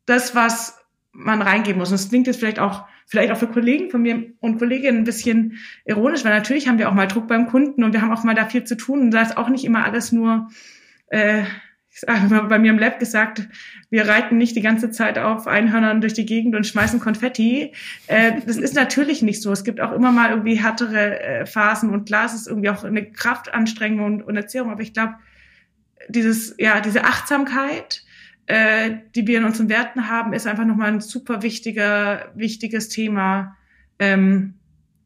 das, was man reingeben muss. Und es klingt jetzt vielleicht auch vielleicht auch für Kollegen von mir und Kolleginnen ein bisschen ironisch, weil natürlich haben wir auch mal Druck beim Kunden und wir haben auch mal da viel zu tun und da ist auch nicht immer alles nur, äh, ich sage mal bei mir im Lab gesagt, wir reiten nicht die ganze Zeit auf Einhörnern durch die Gegend und schmeißen Konfetti. Äh, das ist natürlich nicht so. Es gibt auch immer mal irgendwie härtere äh, Phasen und klar, es ist irgendwie auch eine Kraftanstrengung und, und Erziehung, aber ich glaube, dieses, ja, diese Achtsamkeit, äh, die wir in unseren Werten haben, ist einfach nochmal ein super wichtiger, wichtiges Thema, ähm,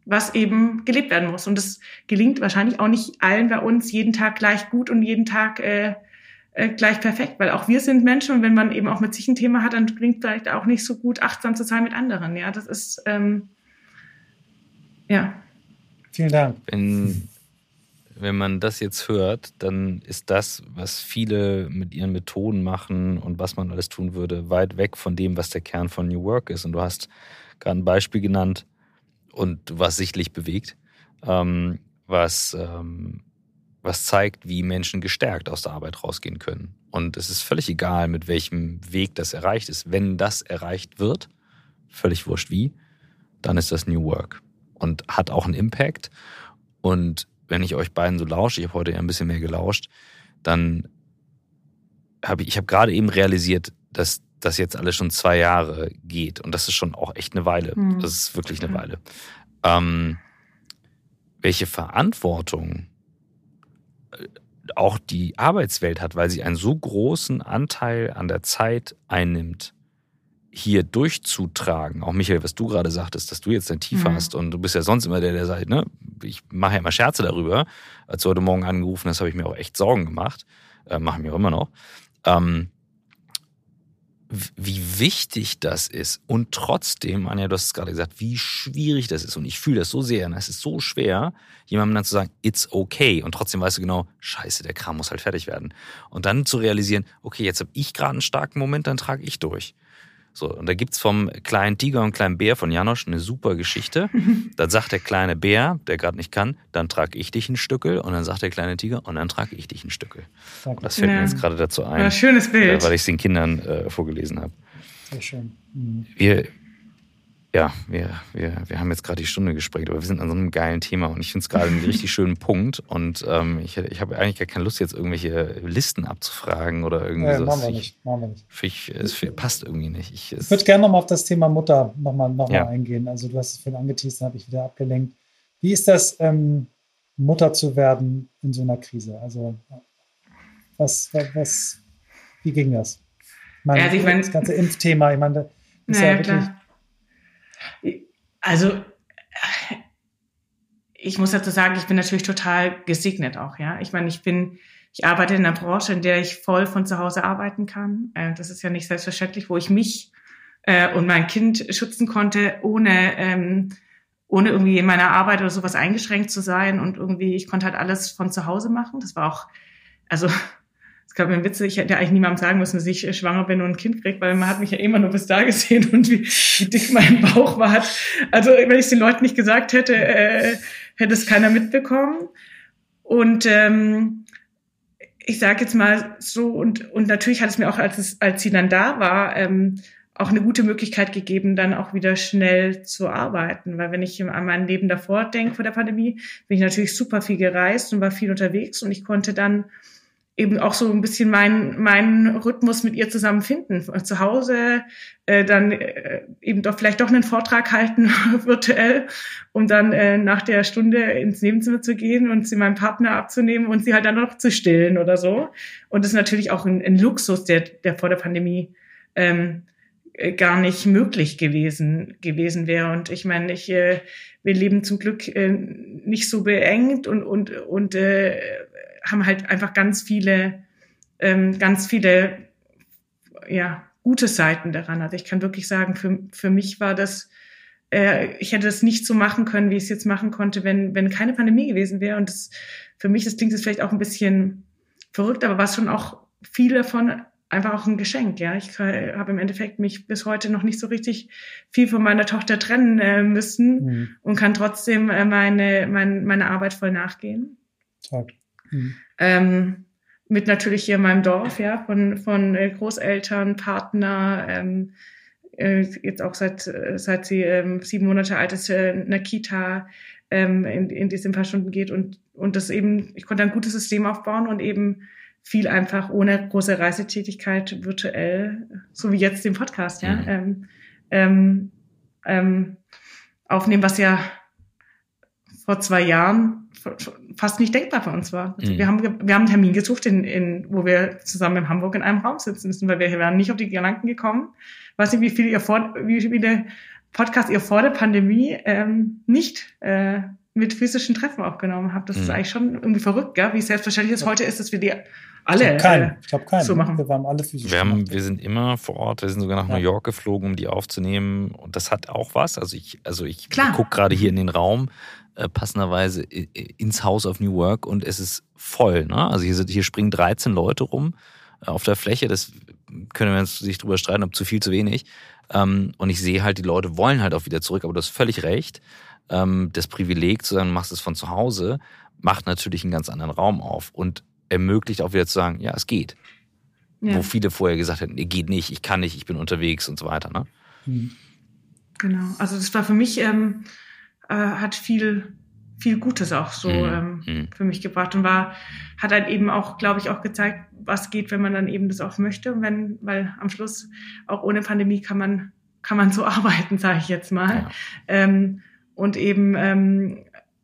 was eben gelebt werden muss. Und das gelingt wahrscheinlich auch nicht allen bei uns jeden Tag gleich gut und jeden Tag äh, äh, gleich perfekt, weil auch wir sind Menschen und wenn man eben auch mit sich ein Thema hat, dann klingt vielleicht auch nicht so gut, achtsam zu sein mit anderen. Ja, das ist ähm, ja. Vielen Dank. Wenn wenn man das jetzt hört, dann ist das, was viele mit ihren Methoden machen und was man alles tun würde, weit weg von dem, was der Kern von New Work ist. Und du hast gerade ein Beispiel genannt und warst sichtlich bewegt, ähm, was, ähm, was zeigt, wie Menschen gestärkt aus der Arbeit rausgehen können. Und es ist völlig egal, mit welchem Weg das erreicht ist. Wenn das erreicht wird, völlig wurscht wie, dann ist das New Work und hat auch einen Impact. Und wenn ich euch beiden so lausche, ich habe heute ja ein bisschen mehr gelauscht, dann habe ich, ich habe gerade eben realisiert, dass das jetzt alles schon zwei Jahre geht. Und das ist schon auch echt eine Weile. Mhm. Das ist wirklich eine Weile. Ähm, welche Verantwortung äh, auch die Arbeitswelt hat, weil sie einen so großen Anteil an der Zeit einnimmt, hier durchzutragen. Auch Michael, was du gerade sagtest, dass du jetzt dein Tief mhm. hast und du bist ja sonst immer der, der sagt, ne, ich mache ja immer Scherze darüber. Als du heute Morgen angerufen hast, habe ich mir auch echt Sorgen gemacht. Äh, Machen mir auch immer noch. Ähm, wie wichtig das ist und trotzdem, Anja, du hast es gerade gesagt, wie schwierig das ist und ich fühle das so sehr und es ist so schwer, jemandem dann zu sagen, it's okay und trotzdem weißt du genau, scheiße, der Kram muss halt fertig werden und dann zu realisieren, okay, jetzt habe ich gerade einen starken Moment, dann trage ich durch. So, und da gibt's vom kleinen Tiger und kleinen Bär von Janosch eine super Geschichte. dann sagt der kleine Bär, der gerade nicht kann, dann trage ich dich ein Stückel. Und dann sagt der kleine Tiger, und dann trage ich dich ein Stückel. Und das fällt ja. mir jetzt gerade dazu ein. Ja, schönes Bild. Weil ich es den Kindern äh, vorgelesen habe. Sehr schön. Mhm. Wir, ja, wir, wir, wir haben jetzt gerade die Stunde gesprägt, aber wir sind an so einem geilen Thema und ich finde es gerade einen richtig schönen Punkt und ähm, ich, ich habe eigentlich gar keine Lust, jetzt irgendwelche Listen abzufragen oder irgendwie ja, so. Machen wir nicht, machen wir nicht. Ich, es passt irgendwie nicht. Ich, ich würde gerne nochmal auf das Thema Mutter nochmal noch mal ja. eingehen. Also du hast es vorhin angeteasert, habe ich wieder abgelenkt. Wie ist das, ähm, Mutter zu werden in so einer Krise? Also was, was, wie ging das? Meine, ja, also ich mein, das ganze Impfthema, ich meine, das ist ja, ja wirklich... Klar also ich muss dazu sagen, ich bin natürlich total gesegnet auch, ja. Ich meine, ich bin, ich arbeite in einer Branche, in der ich voll von zu Hause arbeiten kann. Äh, das ist ja nicht selbstverständlich, wo ich mich äh, und mein Kind schützen konnte, ohne ähm, ohne irgendwie in meiner Arbeit oder sowas eingeschränkt zu sein und irgendwie, ich konnte halt alles von zu Hause machen. Das war auch, also es gab mir Witze, ich hätte eigentlich niemandem sagen müssen, dass ich schwanger bin und ein Kind kriege, weil man hat mich ja immer nur bis da gesehen und wie, wie dick mein Bauch war. Also wenn ich es den Leuten nicht gesagt hätte, äh, hätte es keiner mitbekommen. Und ähm, ich sage jetzt mal so, und, und natürlich hat es mir auch, als, es, als sie dann da war, ähm, auch eine gute Möglichkeit gegeben, dann auch wieder schnell zu arbeiten. Weil wenn ich an mein Leben davor denke, vor der Pandemie, bin ich natürlich super viel gereist und war viel unterwegs und ich konnte dann eben auch so ein bisschen meinen meinen Rhythmus mit ihr zusammen finden. Zu Hause äh, dann äh, eben doch vielleicht doch einen Vortrag halten virtuell, um dann äh, nach der Stunde ins Nebenzimmer zu gehen und sie meinem Partner abzunehmen und sie halt dann noch zu stillen oder so. Und das ist natürlich auch ein, ein Luxus, der, der vor der Pandemie ähm, äh, gar nicht möglich gewesen gewesen wäre. Und ich meine, ich äh, wir leben zum Glück äh, nicht so beengt und und und äh, haben halt einfach ganz viele, ähm, ganz viele, ja, gute Seiten daran. Also ich kann wirklich sagen, für, für mich war das, äh, ich hätte das nicht so machen können, wie ich es jetzt machen konnte, wenn, wenn keine Pandemie gewesen wäre. Und das, für mich, das klingt jetzt vielleicht auch ein bisschen verrückt, aber war es schon auch viel davon einfach auch ein Geschenk. Ja, ich habe im Endeffekt mich bis heute noch nicht so richtig viel von meiner Tochter trennen äh, müssen mhm. und kann trotzdem äh, meine, meine, meine Arbeit voll nachgehen. Toll. Mhm. Ähm, mit natürlich hier in meinem Dorf, ja, von, von äh, Großeltern, Partner, ähm, äh, jetzt auch seit, äh, seit sie ähm, sieben Monate alt ist, äh, in der Kita, ähm, in, in diesem paar Stunden geht und, und das eben, ich konnte ein gutes System aufbauen und eben viel einfach ohne große Reisetätigkeit virtuell, so wie jetzt den Podcast, ja, mhm. ähm, ähm, ähm, aufnehmen, was ja vor zwei Jahren fast nicht denkbar für uns war. Also mhm. wir, haben, wir haben einen Termin gesucht, in, in, wo wir zusammen in Hamburg in einem Raum sitzen müssen, weil wir wären nicht auf die Gedanken gekommen. Ich weiß nicht, wie viele ihr vor, wie viele Podcasts ihr vor der Pandemie ähm, nicht äh, mit physischen Treffen aufgenommen habt. Das mhm. ist eigentlich schon irgendwie verrückt, gell? wie selbstverständlich es ja. heute ist, dass wir die alle ich keinen. Äh, ich glaube keinen. so machen. Wir waren alle physisch. Wir, haben, wir sind immer vor Ort. Wir sind sogar nach ja. New York geflogen, um die aufzunehmen. Und das hat auch was. Also ich, also ich gucke gerade hier in den Raum. Äh, passenderweise ins Haus of New Work und es ist voll. Ne? Also hier, sind, hier springen 13 Leute rum äh, auf der Fläche. Das können wir uns sich drüber streiten, ob zu viel, zu wenig. Ähm, und ich sehe halt, die Leute wollen halt auch wieder zurück, aber du hast völlig recht. Ähm, das Privileg zu sagen, du machst es von zu Hause, macht natürlich einen ganz anderen Raum auf und ermöglicht auch wieder zu sagen, ja, es geht. Ja. Wo viele vorher gesagt hätten, geht nicht, ich kann nicht, ich bin unterwegs und so weiter. Ne? Mhm. Genau. Also das war für mich ähm, äh, hat viel viel Gutes auch so mhm. ähm, mhm. für mich gebracht und war hat halt eben auch glaube ich auch gezeigt was geht wenn man dann eben das auch möchte und wenn weil am Schluss auch ohne Pandemie kann man kann man so arbeiten sage ich jetzt mal ja. ähm, und eben ähm,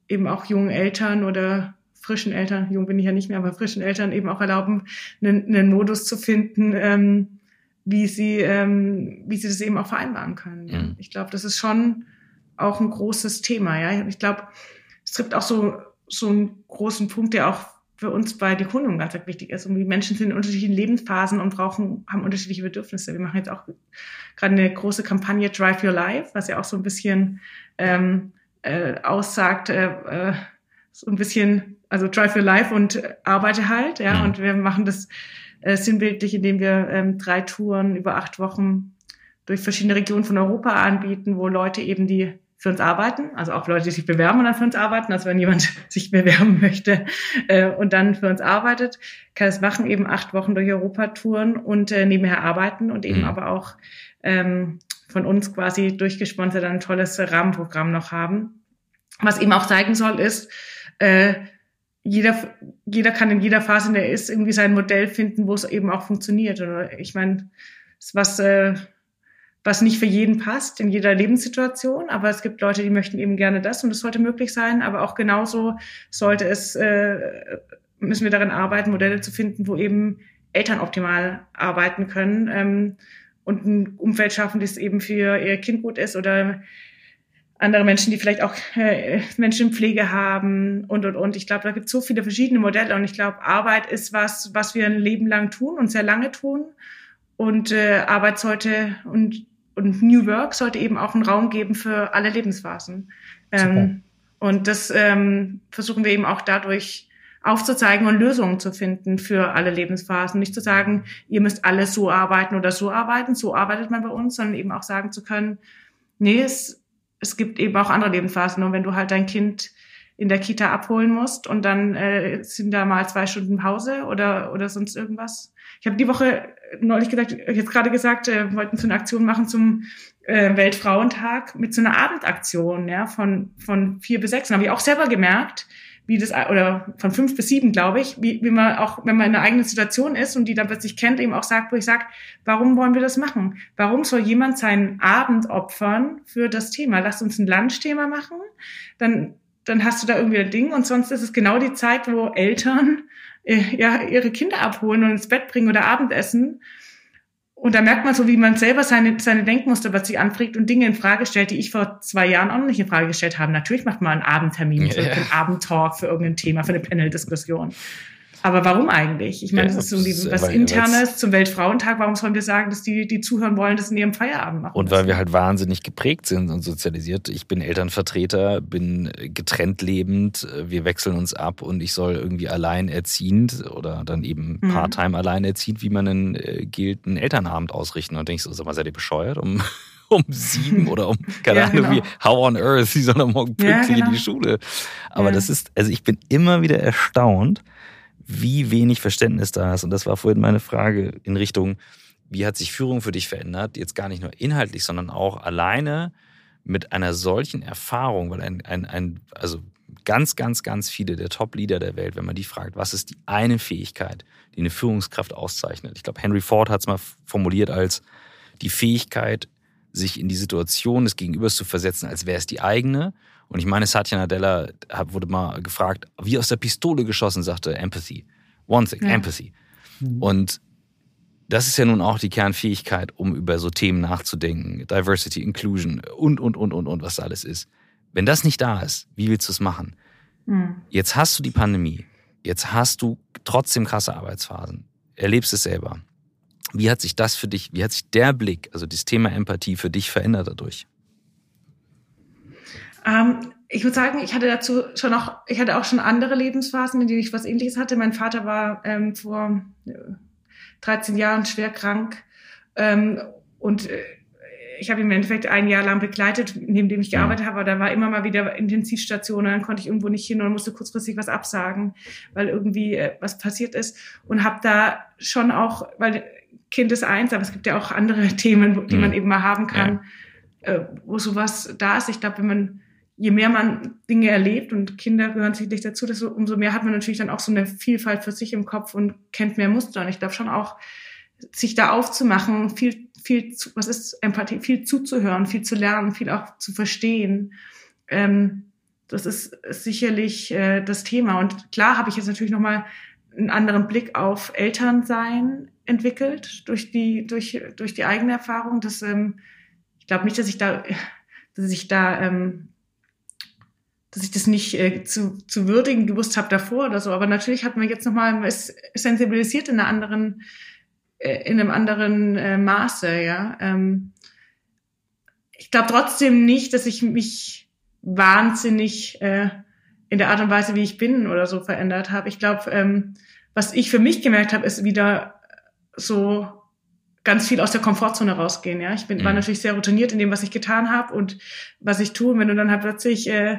eben auch jungen Eltern oder frischen Eltern, jung bin ich ja nicht mehr, aber frischen Eltern eben auch erlauben, einen, einen Modus zu finden, ähm, wie sie, ähm, wie sie das eben auch vereinbaren können. Mhm. Ich glaube, das ist schon auch ein großes Thema. Ja, ich glaube, es trifft auch so so einen großen Punkt, der auch für uns bei die Kunden ganz wichtig ist. Und die Menschen sind in unterschiedlichen Lebensphasen und brauchen, haben unterschiedliche Bedürfnisse. Wir machen jetzt auch gerade eine große Kampagne Drive Your Life, was ja auch so ein bisschen ähm, äh, aussagt, äh, äh so ein bisschen, also Drive Your Life und arbeite halt, ja. Mhm. Und wir machen das äh, sinnbildlich, indem wir ähm, drei Touren über acht Wochen durch verschiedene Regionen von Europa anbieten, wo Leute eben die für uns arbeiten, also auch Leute, die sich bewerben und dann für uns arbeiten, also wenn jemand sich bewerben möchte äh, und dann für uns arbeitet, kann es machen, eben acht Wochen durch Europa touren und äh, nebenher arbeiten und eben mhm. aber auch ähm, von uns quasi durchgesponsert ein tolles Rahmenprogramm noch haben. Was eben auch zeigen soll, ist, äh, jeder, jeder kann in jeder Phase, in der er ist, irgendwie sein Modell finden, wo es eben auch funktioniert. Oder ich meine, was äh, was nicht für jeden passt in jeder Lebenssituation, aber es gibt Leute, die möchten eben gerne das und das sollte möglich sein, aber auch genauso sollte es, äh, müssen wir darin arbeiten, Modelle zu finden, wo eben Eltern optimal arbeiten können ähm, und ein Umfeld schaffen, das eben für ihr Kind gut ist oder andere Menschen, die vielleicht auch äh, Menschen in Pflege haben und und und. Ich glaube, da gibt es so viele verschiedene Modelle und ich glaube, Arbeit ist was, was wir ein Leben lang tun und sehr lange tun. Und äh, Arbeit sollte und und New Work sollte eben auch einen Raum geben für alle Lebensphasen. Ähm, und das ähm, versuchen wir eben auch dadurch aufzuzeigen und Lösungen zu finden für alle Lebensphasen. Nicht zu sagen, ihr müsst alles so arbeiten oder so arbeiten, so arbeitet man bei uns, sondern eben auch sagen zu können, nee, es, es gibt eben auch andere Lebensphasen. Und wenn du halt dein Kind in der Kita abholen musst und dann äh, sind da mal zwei Stunden Pause oder, oder sonst irgendwas, ich habe die Woche neulich gesagt, jetzt gerade gesagt, äh, wollten so eine Aktion machen zum äh, Weltfrauentag mit so einer Abendaktion, ja, von, von vier bis sechs. Und habe ich auch selber gemerkt, wie das, oder von fünf bis sieben, glaube ich, wie, wie man auch, wenn man in einer eigenen Situation ist und die dann plötzlich kennt, eben auch sagt, wo ich sage, warum wollen wir das machen? Warum soll jemand seinen Abend opfern für das Thema? Lass uns ein Lunchthema machen, dann, dann hast du da irgendwie ein Ding und sonst ist es genau die Zeit, wo Eltern ja, ihre Kinder abholen und ins Bett bringen oder Abendessen. Und da merkt man so, wie man selber seine, seine Denkmuster plötzlich anfragt und Dinge in Frage stellt, die ich vor zwei Jahren auch noch nicht in Frage gestellt habe. Natürlich macht man einen Abendtermin für ja. einen Abendtalk, für irgendein Thema, für eine Panel-Diskussion. Aber warum eigentlich? Ich meine, ja, das ist so was Internes zum Weltfrauentag. Warum sollen wir sagen, dass die, die zuhören wollen, das in ihrem Feierabend machen? Und weil wir halt wahnsinnig geprägt sind und sozialisiert. Ich bin Elternvertreter, bin getrennt lebend, wir wechseln uns ab und ich soll irgendwie alleinerziehend oder dann eben mhm. part-time alleinerziehend, wie man denn äh, gilt, einen Elternabend ausrichten. Und denke ich so, sag mal, seid ihr bescheuert? Um um sieben oder um, keine ja, Ahnung, genau. wie, how on earth, sie sollen morgen pünktlich ja, genau. in die Schule. Aber ja. das ist, also ich bin immer wieder erstaunt, wie wenig Verständnis da ist. Und das war vorhin meine Frage in Richtung, wie hat sich Führung für dich verändert? Jetzt gar nicht nur inhaltlich, sondern auch alleine mit einer solchen Erfahrung, weil ein, ein, ein also ganz, ganz, ganz viele der Top-Leader der Welt, wenn man die fragt, was ist die eine Fähigkeit, die eine Führungskraft auszeichnet? Ich glaube, Henry Ford hat es mal formuliert als die Fähigkeit, sich in die Situation des Gegenübers zu versetzen, als wäre es die eigene und ich meine, Satya Nadella wurde mal gefragt, wie aus der Pistole geschossen, sagte Empathy. One thing, ja. Empathy. Mhm. Und das ist ja nun auch die Kernfähigkeit, um über so Themen nachzudenken. Diversity, Inclusion und, und, und, und, und, was alles ist. Wenn das nicht da ist, wie willst du es machen? Mhm. Jetzt hast du die Pandemie. Jetzt hast du trotzdem krasse Arbeitsphasen. Erlebst es selber. Wie hat sich das für dich, wie hat sich der Blick, also das Thema Empathie für dich verändert dadurch? Ähm, ich würde sagen, ich hatte dazu schon auch, ich hatte auch schon andere Lebensphasen, in denen ich was ähnliches hatte. Mein Vater war ähm, vor 13 Jahren schwer krank ähm, und äh, ich habe ihn im Endeffekt ein Jahr lang begleitet, neben dem ich gearbeitet habe, aber da war immer mal wieder Intensivstation und dann konnte ich irgendwo nicht hin und musste kurzfristig was absagen, weil irgendwie äh, was passiert ist und habe da schon auch, weil Kind ist eins, aber es gibt ja auch andere Themen, die mhm. man eben mal haben kann, ja. äh, wo sowas da ist. Ich glaube, wenn man je mehr man Dinge erlebt und Kinder gehören sicherlich dazu, desto, umso mehr hat man natürlich dann auch so eine Vielfalt für sich im Kopf und kennt mehr Muster. Und ich glaube schon auch, sich da aufzumachen, viel, viel, zu, was ist Empathie, viel zuzuhören, viel zu lernen, viel auch zu verstehen, ähm, das ist sicherlich äh, das Thema. Und klar habe ich jetzt natürlich nochmal einen anderen Blick auf Elternsein entwickelt durch die, durch, durch die eigene Erfahrung. Das, ähm, ich glaube nicht, dass ich da, dass ich da, ähm, dass ich das nicht äh, zu, zu würdigen gewusst habe davor oder so. Aber natürlich hat man jetzt nochmal, ist sensibilisiert in einer anderen, äh, in einem anderen äh, Maße, ja. Ähm, ich glaube trotzdem nicht, dass ich mich wahnsinnig äh, in der Art und Weise, wie ich bin oder so verändert habe. Ich glaube, ähm, was ich für mich gemerkt habe, ist wieder so ganz viel aus der Komfortzone rausgehen. Ja, ich bin, mhm. war natürlich sehr routiniert in dem, was ich getan habe und was ich tue. Und wenn du dann halt plötzlich äh,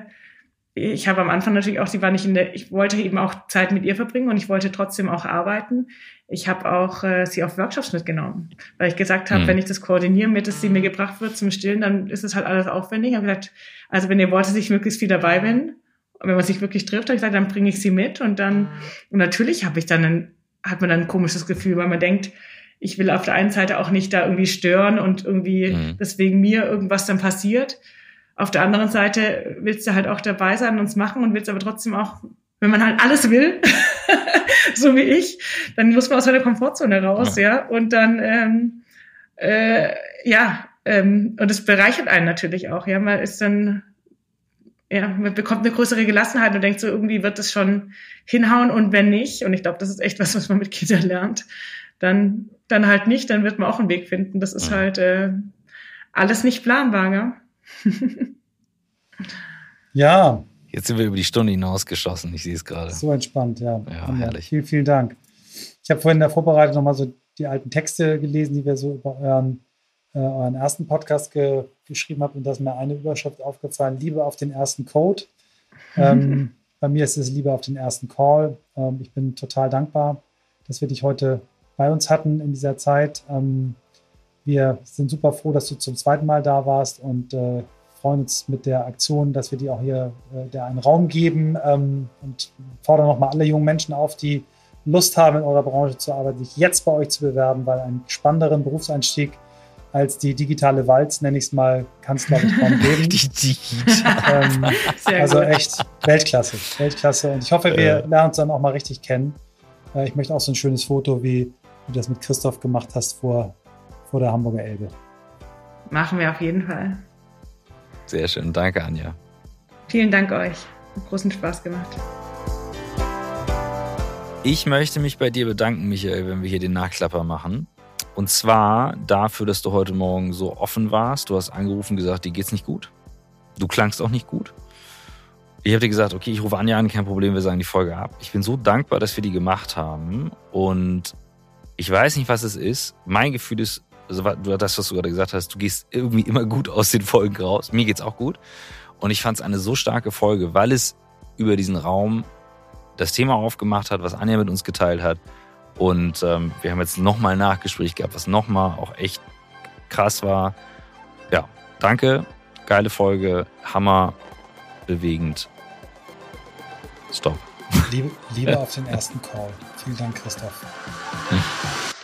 ich habe am Anfang natürlich auch, sie war nicht in der, ich wollte eben auch Zeit mit ihr verbringen und ich wollte trotzdem auch arbeiten. Ich habe auch äh, sie auf Workshops mitgenommen, weil ich gesagt habe, mhm. wenn ich das koordiniere mit, dass sie mir gebracht wird zum Stillen, dann ist es halt alles aufwendig. Ich habe gesagt, also wenn ihr wollt, dass ich möglichst viel dabei bin, wenn man sich wirklich trifft, habe ich gesagt, dann bringe ich sie mit und dann, und natürlich habe ich dann, ein, hat man dann ein komisches Gefühl, weil man denkt, ich will auf der einen Seite auch nicht da irgendwie stören und irgendwie mhm. deswegen mir irgendwas dann passiert. Auf der anderen Seite willst du halt auch dabei sein und es machen und willst aber trotzdem auch, wenn man halt alles will, so wie ich, dann muss man aus seiner Komfortzone raus, ja. ja? Und dann, ähm, äh, ja, ähm, und es bereichert einen natürlich auch, ja. Man ist dann, ja, man bekommt eine größere Gelassenheit und denkt so, irgendwie wird das schon hinhauen und wenn nicht, und ich glaube, das ist echt was, was man mit Kindern lernt, dann, dann halt nicht, dann wird man auch einen Weg finden. Das ist halt äh, alles nicht planbar, ja. ja. Jetzt sind wir über die Stunde hinausgeschossen, ich sehe es gerade. So entspannt, ja. Ja, herrlich. Vielen, vielen Dank. Ich habe vorhin in der Vorbereitung nochmal so die alten Texte gelesen, die wir so über euren, äh, euren ersten Podcast ge geschrieben habt und da ist mir eine Überschrift aufgefallen, Liebe auf den ersten Code. Ähm, bei mir ist es Liebe auf den ersten Call. Ähm, ich bin total dankbar, dass wir dich heute bei uns hatten in dieser Zeit. Ähm, wir sind super froh, dass du zum zweiten Mal da warst und äh, freuen uns mit der Aktion, dass wir dir auch hier äh, der einen Raum geben ähm, und fordern nochmal alle jungen Menschen auf, die Lust haben, in eurer Branche zu arbeiten, sich jetzt bei euch zu bewerben, weil einen spannenderen Berufseinstieg als die digitale Walz, nenne ich es mal, kann es, glaube ich, kaum geben. die digitale. Ähm, also echt Weltklasse, Weltklasse. Und ich hoffe, wir äh. lernen uns dann auch mal richtig kennen. Äh, ich möchte auch so ein schönes Foto, wie du das mit Christoph gemacht hast vor vor der Hamburger Elbe. Machen wir auf jeden Fall. Sehr schön. Danke, Anja. Vielen Dank euch. Hat großen Spaß gemacht. Ich möchte mich bei dir bedanken, Michael, wenn wir hier den Nachklapper machen. Und zwar dafür, dass du heute Morgen so offen warst. Du hast angerufen und gesagt, dir geht's nicht gut. Du klangst auch nicht gut. Ich habe dir gesagt, okay, ich rufe Anja an, kein Problem, wir sagen die Folge ab. Ich bin so dankbar, dass wir die gemacht haben. Und ich weiß nicht, was es ist. Mein Gefühl ist, also das, was du gerade gesagt hast, du gehst irgendwie immer gut aus den Folgen raus. Mir geht's auch gut. Und ich fand es eine so starke Folge, weil es über diesen Raum das Thema aufgemacht hat, was Anja mit uns geteilt hat. Und ähm, wir haben jetzt nochmal ein Nachgespräch gehabt, was nochmal auch echt krass war. Ja, danke. Geile Folge. Hammer. Bewegend. Stopp. Liebe, Liebe auf den ersten Call. Vielen Dank, Christoph. Hm.